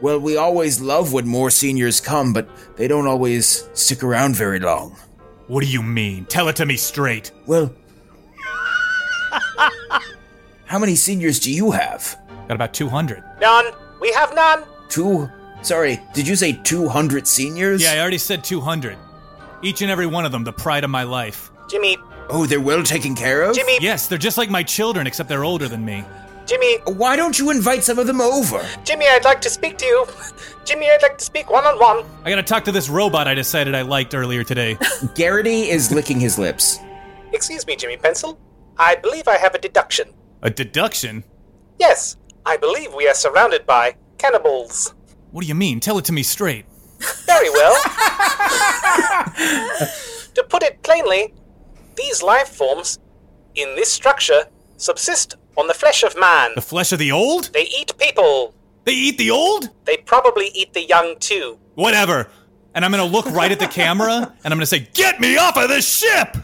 Well, we always love when more seniors come, but they don't always stick around very long. What do you mean? Tell it to me straight. Well, how many seniors do you have? Got about 200. None. We have none. Two. Sorry, did you say 200 seniors? Yeah, I already said 200. Each and every one of them, the pride of my life. Jimmy, Oh, they're well taken care of? Jimmy, Yes, they're just like my children, except they're older than me. Jimmy, Why don't you invite some of them over? Jimmy, I'd like to speak to you. Jimmy, I'd like to speak one on one. I gotta talk to this robot I decided I liked earlier today. Garrity is licking his lips. Excuse me, Jimmy Pencil. I believe I have a deduction. A deduction? Yes, I believe we are surrounded by cannibals. What do you mean? Tell it to me straight. Very well. to put it plainly, these life forms in this structure subsist on the flesh of man. The flesh of the old? They eat people. They eat the old? They probably eat the young too. Whatever. And I'm gonna look right at the camera and I'm gonna say, Get me off of this ship!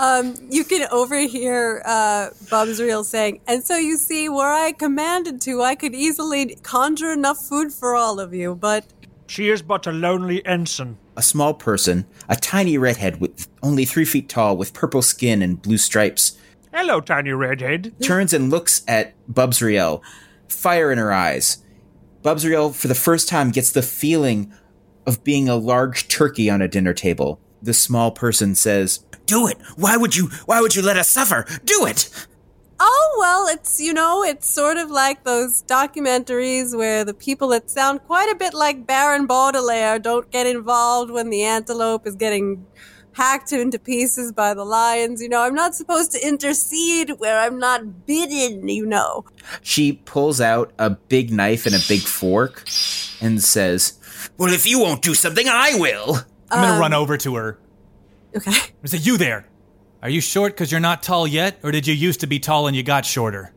Um, you can overhear uh, Bubsriel saying, and so you see, were I commanded to, I could easily conjure enough food for all of you, but She is but a lonely ensign. A small person, a tiny redhead with only three feet tall, with purple skin and blue stripes, Hello, tiny redhead. turns and looks at Bubsriel, fire in her eyes. Bubsriel, for the first time, gets the feeling of being a large turkey on a dinner table. The small person says, Do it. Why would you? Why would you let us suffer? Do it. Oh, well, it's, you know, it's sort of like those documentaries where the people that sound quite a bit like Baron Baudelaire don't get involved when the antelope is getting hacked into pieces by the lions. You know, I'm not supposed to intercede where I'm not bidden, you know. she pulls out a big knife and a big fork and says, Well, if you won't do something, I will. I'm gonna run um, over to her. Okay. I say, You there. Are you short because you're not tall yet? Or did you used to be tall and you got shorter?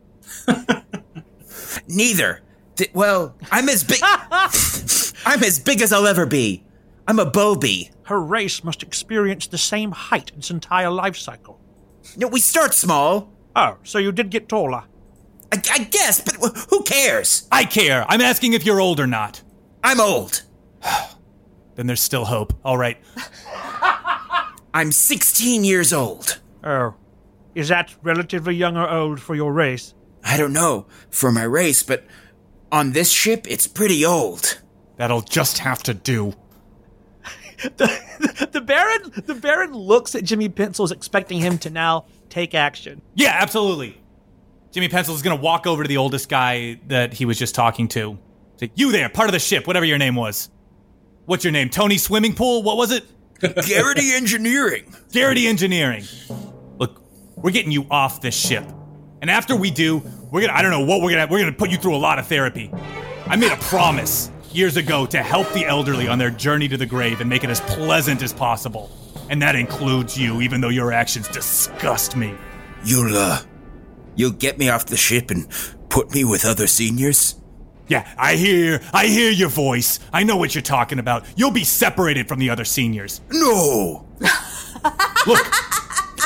Neither. Th- well, I'm as big. I'm as big as I'll ever be. I'm a Bobby. Her race must experience the same height its entire life cycle. No, we start small. Oh, so you did get taller. I, I guess, but wh- who cares? I care. I'm asking if you're old or not. I'm old. Then there's still hope. All right. I'm 16 years old. Oh. Is that relatively young or old for your race? I don't know for my race, but on this ship, it's pretty old. That'll just have to do. The Baron, the Baron looks at Jimmy Pencils, expecting him to now take action. Yeah, absolutely. Jimmy Pencil is gonna walk over to the oldest guy that he was just talking to. Say, you there, part of the ship, whatever your name was. What's your name? Tony Swimming Pool? What was it? Garrity Engineering. Garrity Engineering. Look, we're getting you off this ship. And after we do, we're gonna I don't know what we're gonna we're gonna put you through a lot of therapy. I made a promise years ago to help the elderly on their journey to the grave and make it as pleasant as possible. And that includes you, even though your actions disgust me. You'll, uh, you'll get me off the ship and put me with other seniors? Yeah, I hear I hear your voice. I know what you're talking about. You'll be separated from the other seniors. No! Look,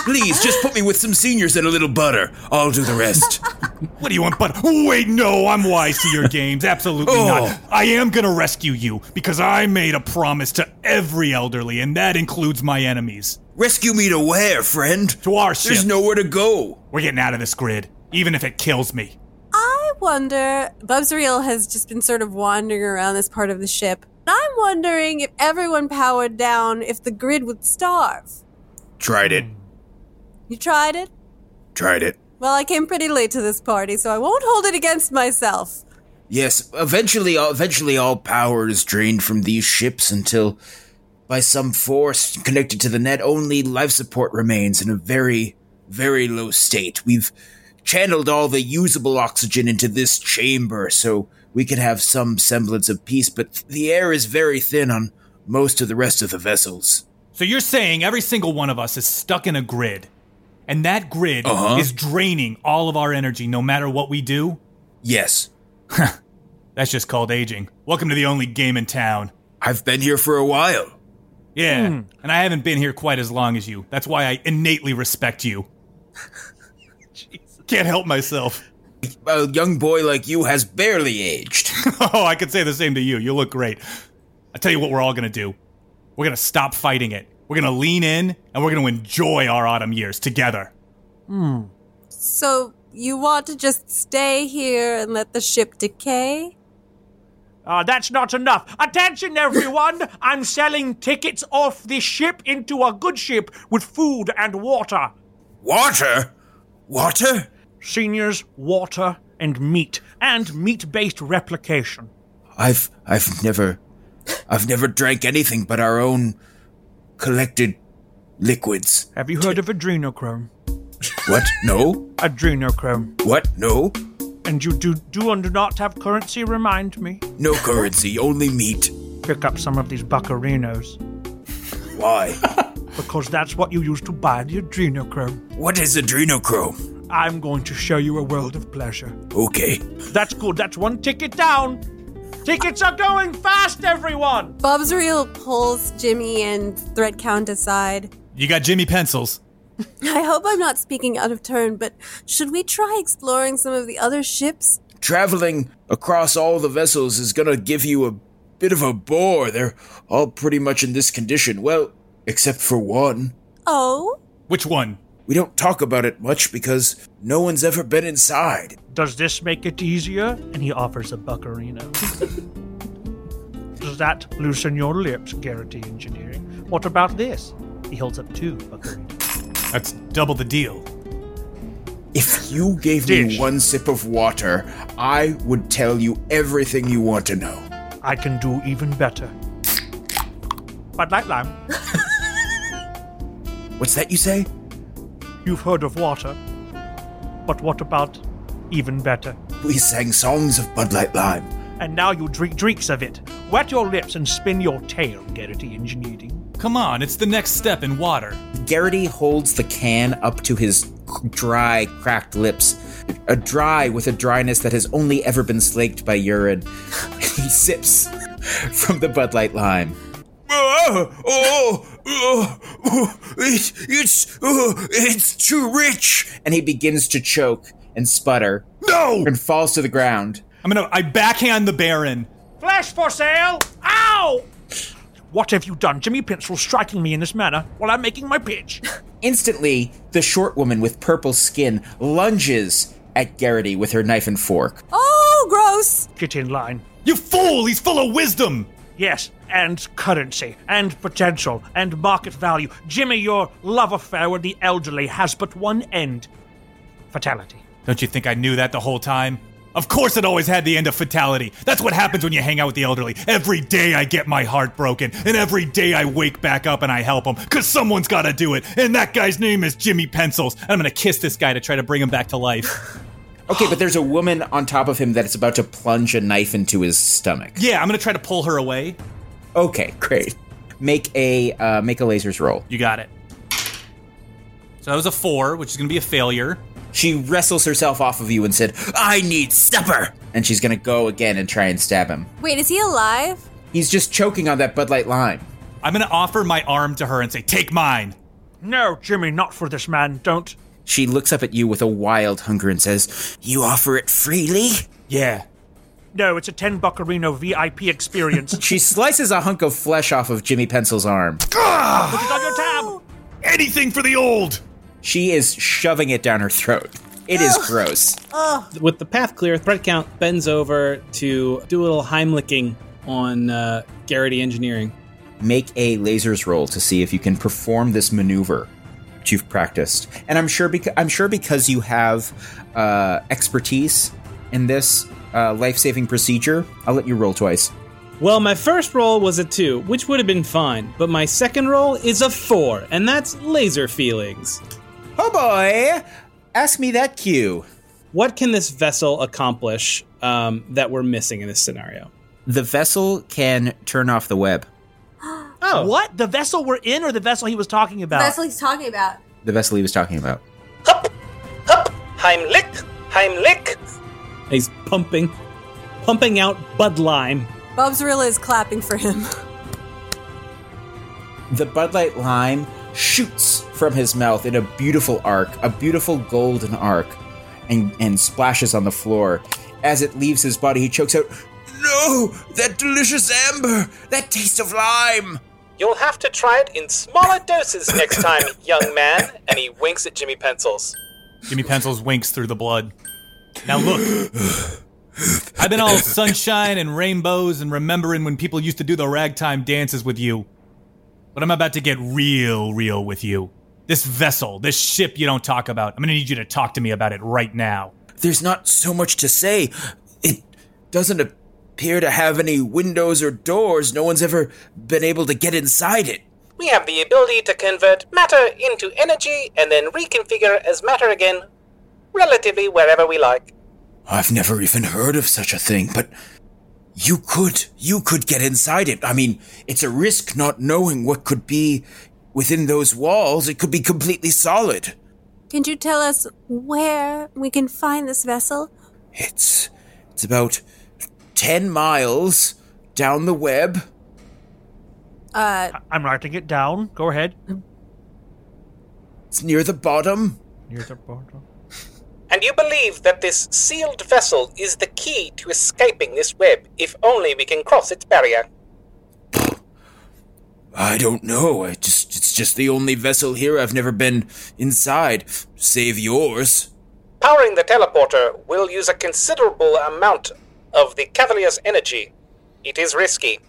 Please, just put me with some seniors and a little butter. I'll do the rest. What do you want, but wait, no, I'm wise to your games. Absolutely Oh. not. I am gonna rescue you because I made a promise to every elderly, and that includes my enemies. Rescue me to where, friend? To our ship. There's nowhere to go. We're getting out of this grid, even if it kills me. Wonder, Bubsriel has just been sort of wandering around this part of the ship. I'm wondering if everyone powered down, if the grid would starve. Tried it. You tried it? Tried it. Well, I came pretty late to this party, so I won't hold it against myself. Yes, eventually, uh, eventually, all power is drained from these ships until, by some force connected to the net, only life support remains in a very, very low state. We've channeled all the usable oxygen into this chamber so we could have some semblance of peace, but the air is very thin on most of the rest of the vessels. So you're saying every single one of us is stuck in a grid, and that grid Uh-huh. is draining all of our energy no matter what we do? Yes, That's just called aging. Welcome to the only game in town. I've been here for a while. Yeah, and I haven't been here quite as long as you. That's why I innately respect you. Can't help myself. A young boy like you has barely aged. Oh, I could say the same to you. You look great. I tell you what, we're all gonna do. We're gonna stop fighting it. We're gonna lean in, and we're gonna enjoy our autumn years together. Hmm. So, you want to just stay here and let the ship decay? Uh, that's not enough. Attention, everyone! I'm selling tickets off this ship into a good ship with food and water. Water? Water? Seniors, water, and meat, and meat-based replication. I've I've never I've never drank anything but our own collected liquids. Have you heard of adrenochrome? What? No? Adrenochrome. What? No? And you do do and do not have currency? Remind me. No currency, only meat. Pick up some of these buccarinos. Why? because that's what you use to buy the adrenochrome. What is adrenochrome? I'm going to show you a world of pleasure. Okay. That's good. That's one ticket down. Tickets are going fast, everyone. Bubsriel pulls Jimmy and Thread Count aside. You got Jimmy Pencils. I hope I'm not speaking out of turn, but should we try exploring some of the other ships? Traveling across all the vessels is gonna give you a bit of a bore. They're all pretty much in this condition. Well, except for one. Oh? Which one? We don't talk about it much because no one's ever been inside. Does this make it easier? And he offers a buccarino. Does that loosen your lips, Garrity Engineering? What about this? He holds up two buccarinos. That's double the deal. If you gave me one sip of water, I would tell you everything you want to know. I can do even better. Bud Light Lime, What's that you say? You've heard of water. But what about even better? We sang songs of Bud Light Lime. And now you drink drinks of it. Wet your lips and spin your tail, Garrity Engineering. Come on, it's the next step in water. Garrity holds the can up to his dry, cracked lips, a dry with a dryness that has only ever been slaked by urine. he sips from the Bud Light Lime. Oh, oh, oh, oh, it, it's, oh, it's too rich. and he begins to choke and sputter No! and falls to the ground. I'm gonna. I backhand the Baron. Flesh for sale! Ow! What have you done, Jimmy Pencil, striking me in this manner while I'm making my pitch? Instantly, the short woman with purple skin lunges at Garrity with her knife and fork. Oh, gross! Get in line. You fool! He's full of wisdom. Yes, and currency, and potential, and market value. Jimmy, your love affair with the elderly has but one end fatality. Don't you think I knew that the whole time? Of course, it always had the end of fatality. That's what happens when you hang out with the elderly. Every day I get my heart broken, and every day I wake back up and I help him, because someone's gotta do it. And that guy's name is Jimmy Pencils. And I'm gonna kiss this guy to try to bring him back to life. Okay, but there's a woman on top of him that is about to plunge a knife into his stomach. yeah, I'm gonna try to pull her away. Okay, great. Make a uh, make a lasers roll. You got it. So that was a four, which is gonna be a failure. She wrestles herself off of you and said, "I need supper," and she's gonna go again and try and stab him. Wait, is he alive? He's just choking on that Bud Light lime. I'm gonna offer my arm to her and say, Take mine. No, Jimmy, not for this man. Don't. She looks up at you with a wild hunger and says, You offer it freely? Yeah. No, it's a 10 Buccarino VIP experience. She slices a hunk of flesh off of Jimmy Pencil's arm. Put it on your tab. Anything for the old! She is shoving it down her throat. It is gross. With the path clear, Thread Count bends over to do a little Heimlicking on uh, Garrity Engineering. Make a lasers roll to see if you can perform this maneuver that you've practiced. And I'm sure because I'm sure because you have uh, expertise in this uh, life-saving procedure, I'll let you roll twice. Well, my first roll was a two, which would have been fine, but my second roll is a four, and that's laser feelings. Oh boy! Ask me that cue. What can this vessel accomplish um, that we're missing in this scenario? The vessel can turn off the web. Oh, What? The vessel we're in or the vessel he was talking about? That's what he's talking about. The vessel he was talking about. Hup! Hup! Heimlich! Heimlich! He's pumping, pumping out Bud Lime. Bobsrilla is clapping for him. The Bud Light lime shoots from his mouth in a beautiful arc, a beautiful golden arc, and, and splashes on the floor. As it leaves his body, he chokes out, No! That delicious amber! That taste of lime! You'll have to try it in smaller doses next time, young man. And he winks at Jimmy Pencils. Jimmy Pencils winks through the blood. Now look. I've been all sunshine and rainbows and remembering when people used to do the ragtime dances with you. But I'm about to get real, real with you. This vessel, this ship you don't talk about, I'm gonna need you to talk to me about it right now. There's not so much to say. It doesn't appear to have any windows or doors. No one's ever been able to get inside it. We have the ability to convert matter into energy and then reconfigure as matter again, relatively wherever we like. I've never even heard of such a thing, but you could, you could get inside it. I mean, it's a risk not knowing what could be within those walls, it could be completely solid. Can you tell us where we can find this vessel? It's it's about ten miles down the web. Uh, I'm writing it down. Go ahead. It's near the bottom. Near the bottom. And you believe that this sealed vessel is the key to escaping this web, if only we can cross its barrier. I don't know. I just it's just the only vessel here I've never been inside, save yours. Powering the teleporter will use a considerable amount of the Cavalier's energy. It is risky.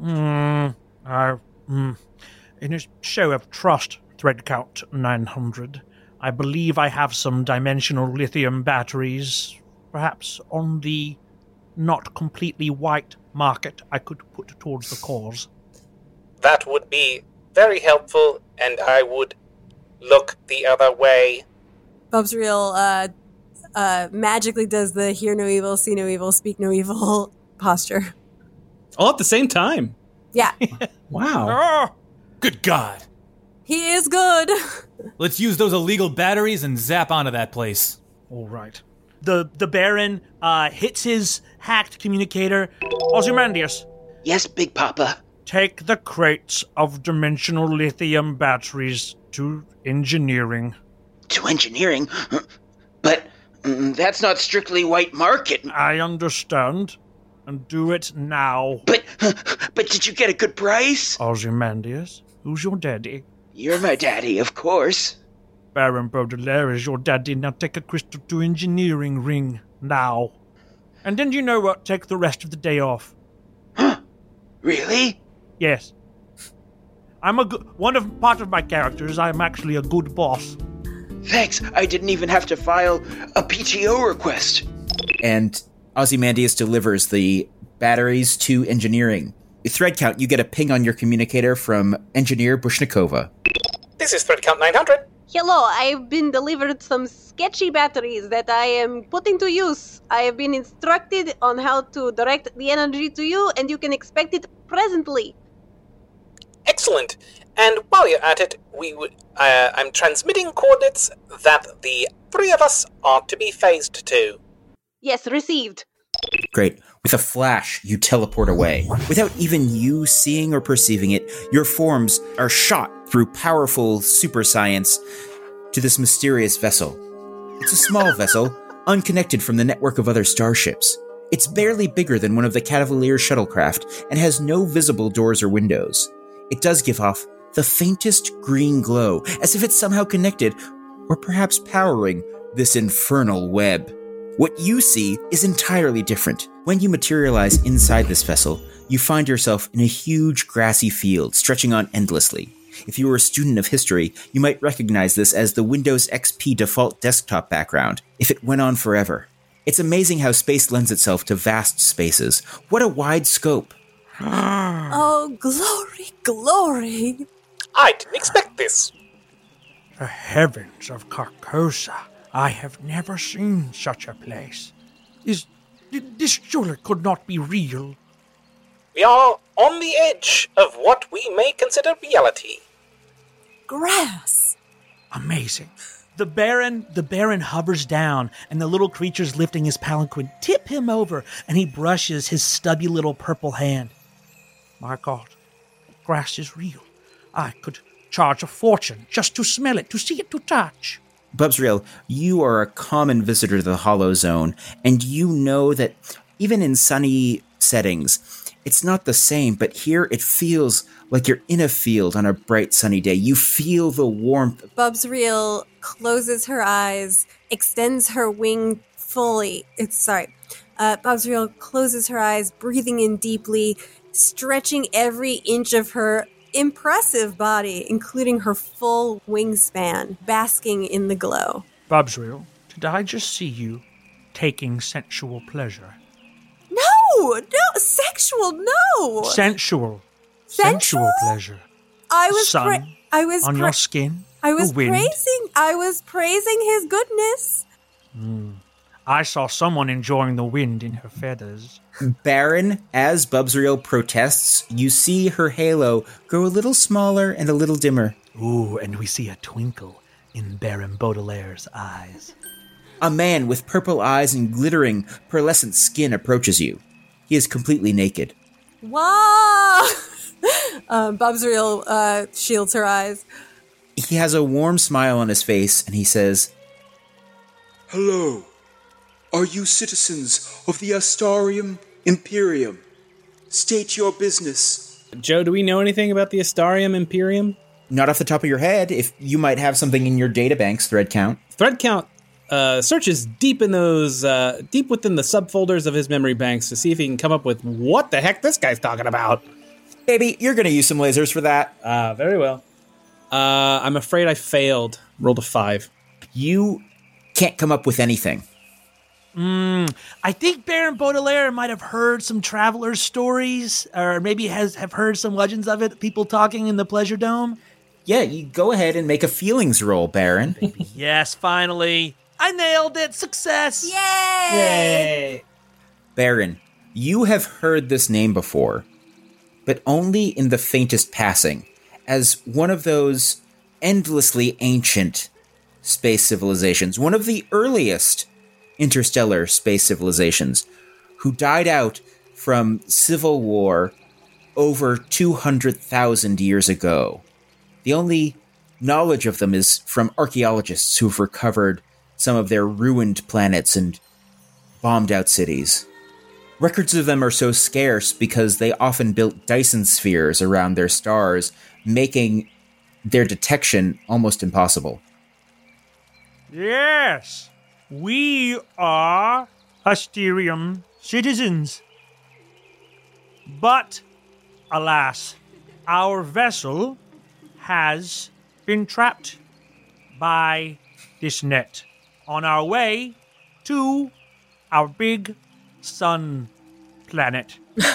Hmm. I. Hmm. In a show of trust, thread count 900, I believe I have some dimensional lithium batteries, perhaps on the not completely white market I could put towards the cause. That would be very helpful, and I would look the other way. Bubsriel uh, uh, magically does the hear no evil, see no evil, speak no evil posture. All at the same time. Yeah, Wow. Ah! Good God. he is good. Let's use those illegal batteries and zap onto that place. All right. The the Baron uh, hits his hacked communicator. Ozymandias, Yes, Big Papa. take the crates of dimensional lithium batteries to engineering. To engineering. But that's not strictly white market. I understand. And do it now. But but did you get a good price? Ozymandias, who's your daddy? You're my daddy, of course. Baron Baudelaire is your daddy. Now take a crystal to engineering ring. Now. And then you know what? Take the rest of the day off. Really? Yes. I'm a good, one of part of my character is I'm actually a good boss. Thanks. I didn't even have to file a PTO request. And Ozymandias delivers the batteries to engineering. Thread count, you get a ping on your communicator from engineer Bushnikova. This is thread count 900. Hello, I've been delivered some sketchy batteries that I am putting to use. I have been instructed on how to direct the energy to you, and you can expect it presently. Excellent. And while you're at it, we would. Uh, I'm transmitting coordinates that the three of us are to be phased to. Yes, received. Great. With a flash, you teleport away. Without even you seeing or perceiving it, your forms are shot through powerful super science to this mysterious vessel. It's a small vessel, unconnected from the network of other starships. It's barely bigger than one of the Cavalier shuttlecraft and has no visible doors or windows. It does give off the faintest green glow, as if it's somehow connected, or perhaps powering, this infernal web. What you see is entirely different. When you materialize inside this vessel, you find yourself in a huge grassy field stretching on endlessly. If you were a student of history, you might recognize this as the Windows XP default desktop background, if it went on forever. It's amazing how space lends itself to vast spaces. What a wide scope. oh, glory, glory. I didn't expect this. The heavens of Carcosa. I have never seen such a place. Is this surely could not be real? We are on the edge of what we may consider reality. Grass. Amazing. The Baron, the Baron hovers down, and the little creatures lifting his palanquin tip him over, and he brushes his stubby little purple hand. My God, grass is real. I could charge a fortune just to smell it, to see it, to touch. Bubsriel, you are a common visitor to the Hollow Zone, and you know that even in sunny settings, it's not the same, but here it feels like you're in a field on a bright sunny day. You feel the warmth. Bubsriel closes her eyes, extends her wing fully. It's sorry. Uh, Bubsriel closes her eyes, breathing in deeply, stretching every inch of her impressive body, including her full wingspan, basking in the glow. Bubsriel, did I just see you taking sensual pleasure? No, no, sexual, no. Sensual. Sensual? pleasure. I was, Sun pra- I was, on pra- your skin. I was praising, I was praising his goodness. Hmm. I saw someone enjoying the wind in her feathers. Baron, as Bubsriel protests, you see her halo grow a little smaller and a little dimmer. Ooh, and we see a twinkle in Baron Baudelaire's eyes. A man with purple eyes and glittering, pearlescent skin approaches you. He is completely naked. Wow! um, Bubsriel uh, shields her eyes. He has a warm smile on his face and he says, Hello. Are you citizens of the Astarium Imperium? State your business. Joe, do we know anything about the Astarium Imperium? Not off the top of your head, if you might have something in your databanks, thread count. Thread count uh, searches deep in those, uh, deep within the subfolders of his memory banks to see if he can come up with what the heck this guy's talking about. Baby, you're going to use some lasers for that. Ah, very well. Uh, I'm afraid I failed. Rolled a five. You can't come up with anything. Mm, I think Baron Baudelaire might have heard some travelers' stories, or maybe has have heard some legends of it. People talking in the Pleasure Dome. Yeah, you go ahead and make a feelings roll, Baron. yes, finally, I nailed it! Success! Yay! Yay! Baron, you have heard this name before, but only in the faintest passing, as one of those endlessly ancient space civilizations, one of the earliest interstellar space civilizations, who died out from civil war over 200,000 years ago. The only knowledge of them is from archaeologists who've recovered some of their ruined planets and bombed out cities. Records of them are so scarce because they often built Dyson spheres around their stars, making their detection almost impossible. Yes, we are Astarian citizens. But, alas, our vessel has been trapped by this net on our way to our big sun planet.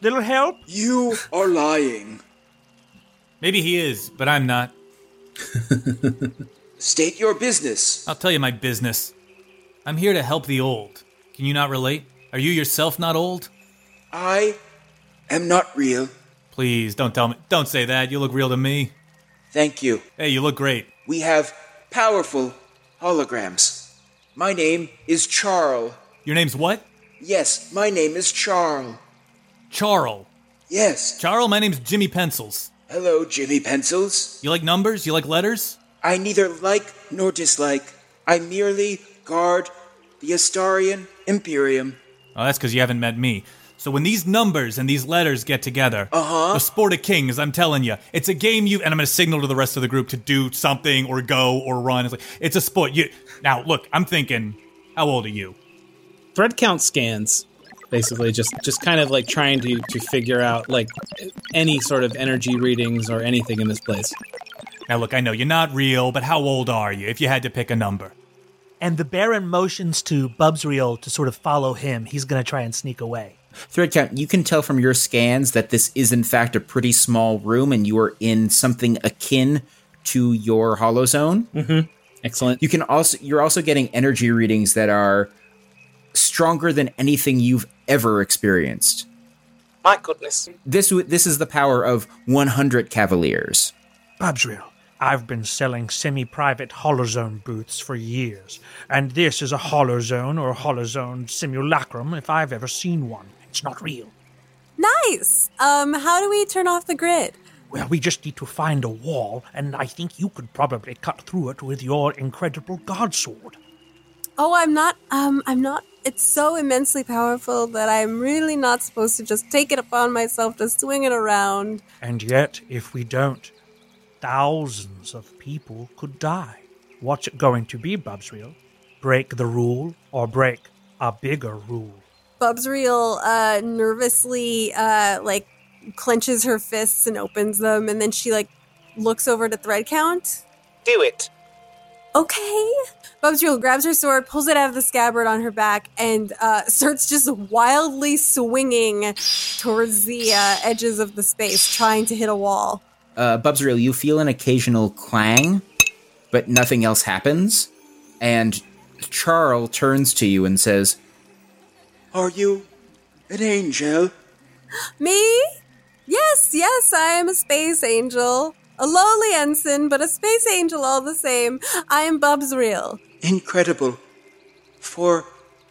Little help? You are lying. Maybe he is, but I'm not. State your business. I'll tell you my business. I'm here to help the old. Can you not relate? Are you yourself not old? I am not real. Please don't tell me. Don't say that. You look real to me. Thank you. Hey, you look great. We have powerful holograms. My name is Charl. Your name's what? Yes, my name is Charl. Charl. Yes. Charl, my name's Jimmy Pencils. Hello, Jimmy Pencils. You like numbers? You like letters? I neither like nor dislike. I merely guard the Astarian Imperium. Oh, that's because you haven't met me. So when these numbers and these letters get together, Uh-huh. the sport of kings, I'm telling you, it's a game you and I'm going to signal to the rest of the group to do something or go or run. It's like it's a sport. You now look. I'm thinking, how old are you? Thread count scans, basically, just just kind of like trying to to figure out like any sort of energy readings or anything in this place. Now look, I know you're not real, but how old are you? If you had to pick a number, And the Baron motions to Bubsriel to sort of follow him. He's going to try and sneak away. Thread count, you can tell from your scans that this is in fact a pretty small room and you are in something akin to your holozone. Mm-hmm. Excellent. You can also you're also getting energy readings that are stronger than anything you've ever experienced. My goodness. This this is the power of 100 cavaliers. Bubsriel, I've been selling semi private holozone booths for years, and this is a holozone or holozone simulacrum if I've ever seen one. It's not real. Nice. Um, how do we turn off the grid? Well, we just need to find a wall, and I think you could probably cut through it with your incredible god sword. Oh, I'm not. Um, I'm not. It's so immensely powerful that I'm really not supposed to just take it upon myself to swing it around. And yet, if we don't, thousands of people could die. What's it going to be, Bubsriel? Break the rule or break a bigger rule? Bubsriel uh, nervously uh, like clenches her fists and opens them, and then she like looks over to thread count. Do it. Okay. Bubsriel grabs her sword, pulls it out of the scabbard on her back, and uh, starts just wildly swinging towards the uh, edges of the space, trying to hit a wall. Uh, Bubsriel, you feel an occasional clang, but nothing else happens. And Charles turns to you and says, Are you an angel? Me? Yes, yes, I am a space angel. A lowly ensign, but a space angel all the same. I am Bubsriel. Incredible. For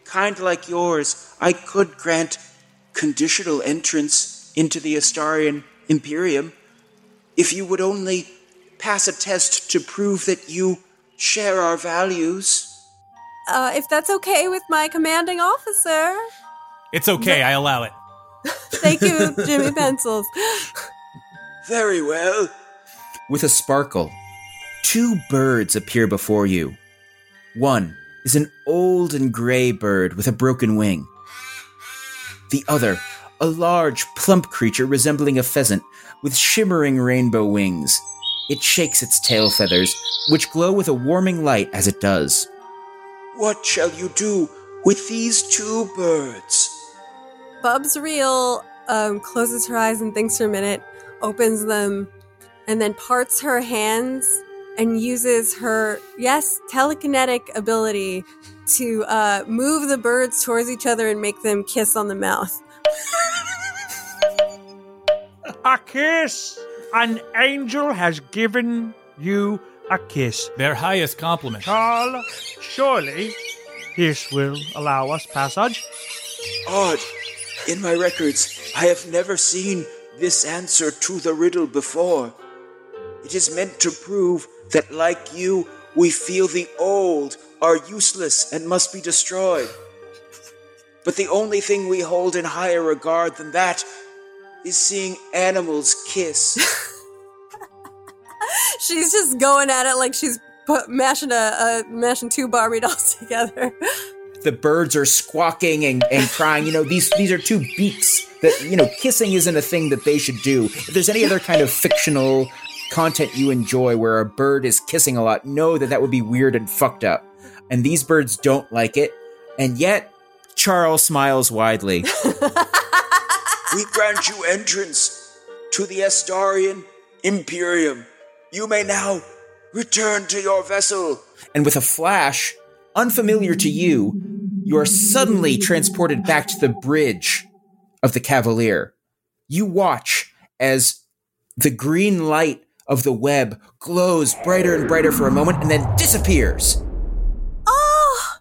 kind like yours, I could grant conditional entrance into the Astarian Imperium if you would only pass a test to prove that you share our values. Uh, if that's okay with my commanding officer. It's okay. I allow it. Thank you, Jimmy Pencils. Very well. With a sparkle, two birds appear before you. One is an old and gray bird with a broken wing. The other, a large, plump creature resembling a pheasant with shimmering rainbow wings. It shakes its tail feathers, which glow with a warming light as it does. What shall you do with these two birds? Bubsriel um, closes her eyes and thinks for a minute, opens them, and then parts her hands and uses her, yes, telekinetic ability to uh, move the birds towards each other and make them kiss on the mouth. A kiss! An angel has given you a kiss. Their highest compliment. Carl, surely this will allow us passage. Odd. In my records, I have never seen this answer to the riddle before. It is meant to prove that, like you, we feel the old are useless and must be destroyed. But the only thing we hold in higher regard than that is seeing animals kiss. She's just going at it like she's put, mashing a, a mashing two Barbie dolls together. The birds are squawking and, and crying. You know, these these are two beaks that you know, kissing isn't a thing that they should do. If there's any other kind of fictional content you enjoy where a bird is kissing a lot, know that that would be weird and fucked up. And these birds don't like it. And yet, Charles smiles widely. we grant you entrance to the Astarian Imperium. You may now return to your vessel. And with a flash, unfamiliar to you, you are suddenly transported back to the bridge of the Cavalier. You watch as the green light of the web glows brighter and brighter for a moment and then disappears. Oh!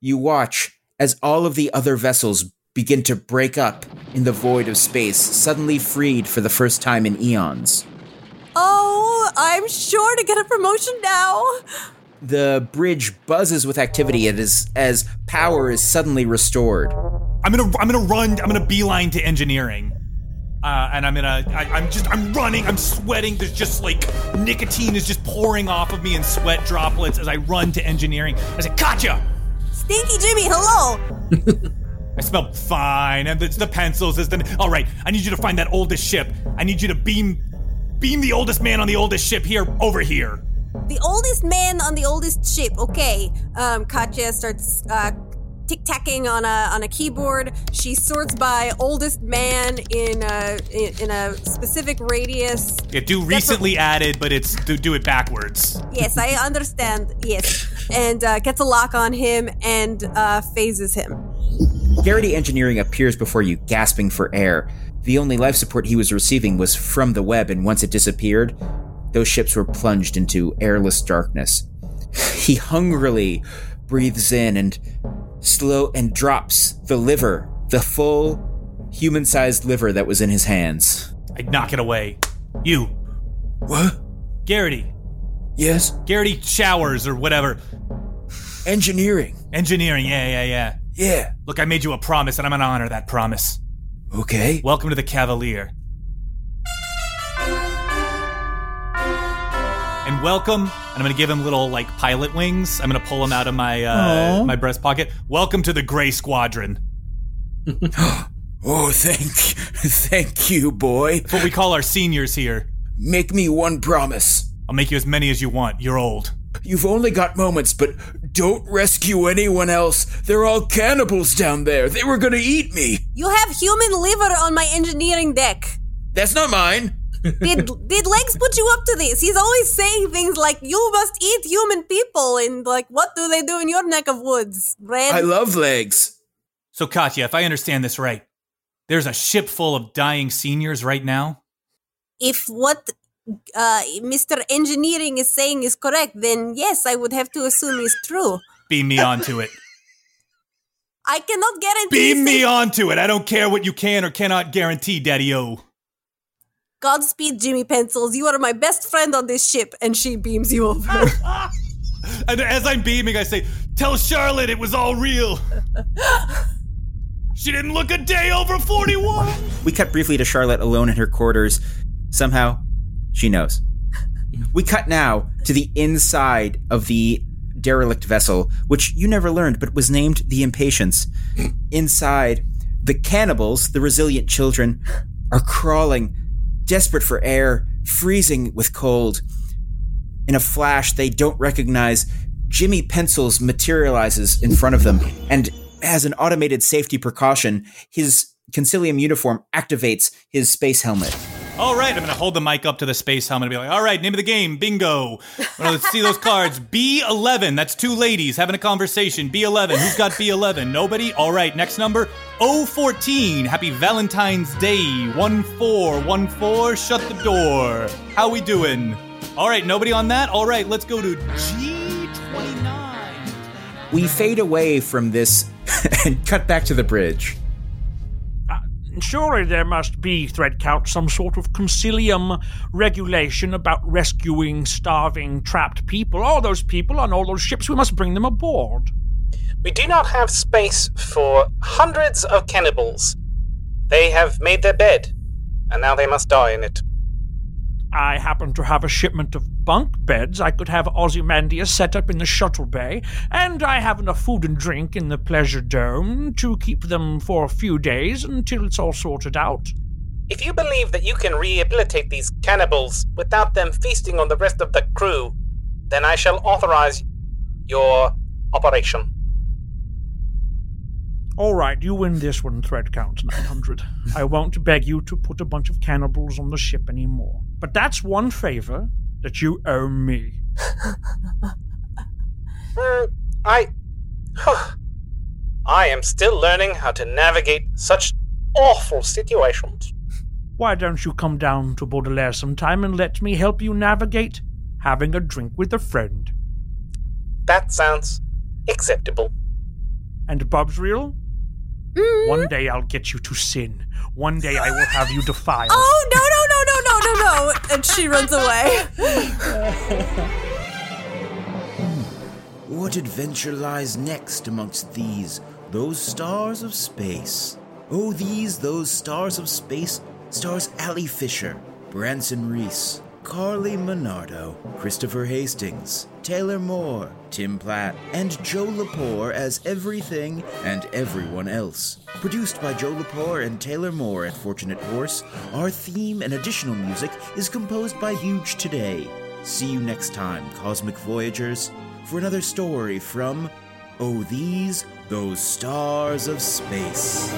You watch as all of the other vessels begin to break up in the void of space, suddenly freed for the first time in eons. Oh, I'm sure to get a promotion now. The bridge buzzes with activity as, as power is suddenly restored. I'm gonna I'm gonna run. I'm gonna beeline to engineering. Uh, and I'm gonna, I, I'm just, I'm running, I'm sweating. There's just like nicotine is just pouring off of me in sweat droplets as I run to engineering. I say, Gotcha! Stinky Jimmy, hello! I smell fine, and it's the pencils. Is the all right? I need you to find that oldest ship. I need you to beam, beam the oldest man on the oldest ship here over here. The oldest man on the oldest ship. Okay. Um, Katya starts uh, tic tacking on a on a keyboard. She sorts by oldest man in a in, in a specific radius. Yeah, do recently added, but it's do, do it backwards. Yes, I understand. Yes, and uh, gets a lock on him and uh, phases him. Garrity Engineering appears before you, gasping for air. The only life support he was receiving was from the web, and once it disappeared, those ships were plunged into airless darkness. He hungrily breathes in and slow and drops the liver, the full human-sized liver that was in his hands. I knock it away. You, What? Garrity. Yes? Garrity showers or whatever. Engineering. Engineering. Yeah, yeah, yeah. Yeah. Look, I made you a promise, and I'm gonna honor that promise. Okay. Welcome to the Cavalier. And welcome, and I'm gonna give him little like pilot wings. I'm gonna pull him out of my uh, Aw. my breast pocket. Welcome to the Gray Squadron. Oh, thank, thank you, boy. That's what we call our seniors here. Make me one promise. I'll make you as many as you want. You're old. You've only got moments, but don't rescue anyone else. They're all cannibals down there. They were gonna eat me. You have human liver on my engineering deck. That's not mine. did did Legs put you up to this? He's always saying things like "You must eat human people," and like, what do they do in your neck of woods? Red. I love legs. So, Katya, if I understand this right, there's a ship full of dying seniors right now? if what uh, Mr. Engineering is saying is correct, then yes, I would have to assume is true. Beam me onto it. I cannot guarantee. Beam me safe- onto it. I don't care what you can or cannot guarantee, Daddy O. Godspeed, Jimmy Pencils. You are my best friend on this ship, and she beams you over. And as I'm beaming, I say, Tell Charlotte it was all real. she didn't look a day over 41. We cut briefly to Charlotte alone in her quarters. Somehow, she knows. We cut now to the inside of the derelict vessel, which you never learned, but was named the Impatience. Inside, the cannibals, the resilient children, are crawling, desperate for air, freezing with cold. In a flash, they don't recognize Jimmy Pencils materializes in front of them, and as an automated safety precaution, his Concilium uniform activates his space helmet. All right, I'm going to hold the mic up to the space helmet and be like, all right, name of the game, bingo. Well, let's see those cards. B11, that's two ladies having a conversation. B11, who's got B11? Nobody? All right, next number, 014. Happy Valentine's Day. 1414, shut the door. How we doing? All right, nobody on that? All right, let's go to G29. We fade away from this and cut back to the bridge. Surely there must be, Thread Count, some sort of concilium regulation about rescuing starving, trapped people. All those people on all those ships, we must bring them aboard. We do not have space for hundreds of cannibals. They have made their bed, and now they must die in it. I happen to have a shipment of bunk beds I could have Ozymandias set up in the shuttle bay, and I have enough food and drink in the pleasure dome to keep them for a few days until it's all sorted out. If you believe that you can rehabilitate these cannibals without them feasting on the rest of the crew, then I shall authorize your operation. All right, you win this one, Thread Count 900. I won't beg you to put a bunch of cannibals on the ship anymore. But that's one favor that you owe me. Hmm, I. I am still learning how to navigate such awful situations. Why don't you come down to Baudelaire sometime and let me help you navigate having a drink with a friend? That sounds acceptable. And Bubsriel? One day I'll get you to sin. One day I will have you defiled. oh no no no no no no no! And she runs away. What adventure lies next amongst these, those stars of space? Oh, these, those stars of space, stars Allie Fisher, Branson Reese, Carly Monardo, Christopher Hastings, Taylor Moore, Tim Platt, and Joe Lepore as everything and everyone else. Produced by Joe Lepore and Taylor Moore at Fortunate Horse, our theme and additional music is composed by Huge Today. See you next time, Cosmic Voyagers, for another story from Oh These, Those Stars of Space.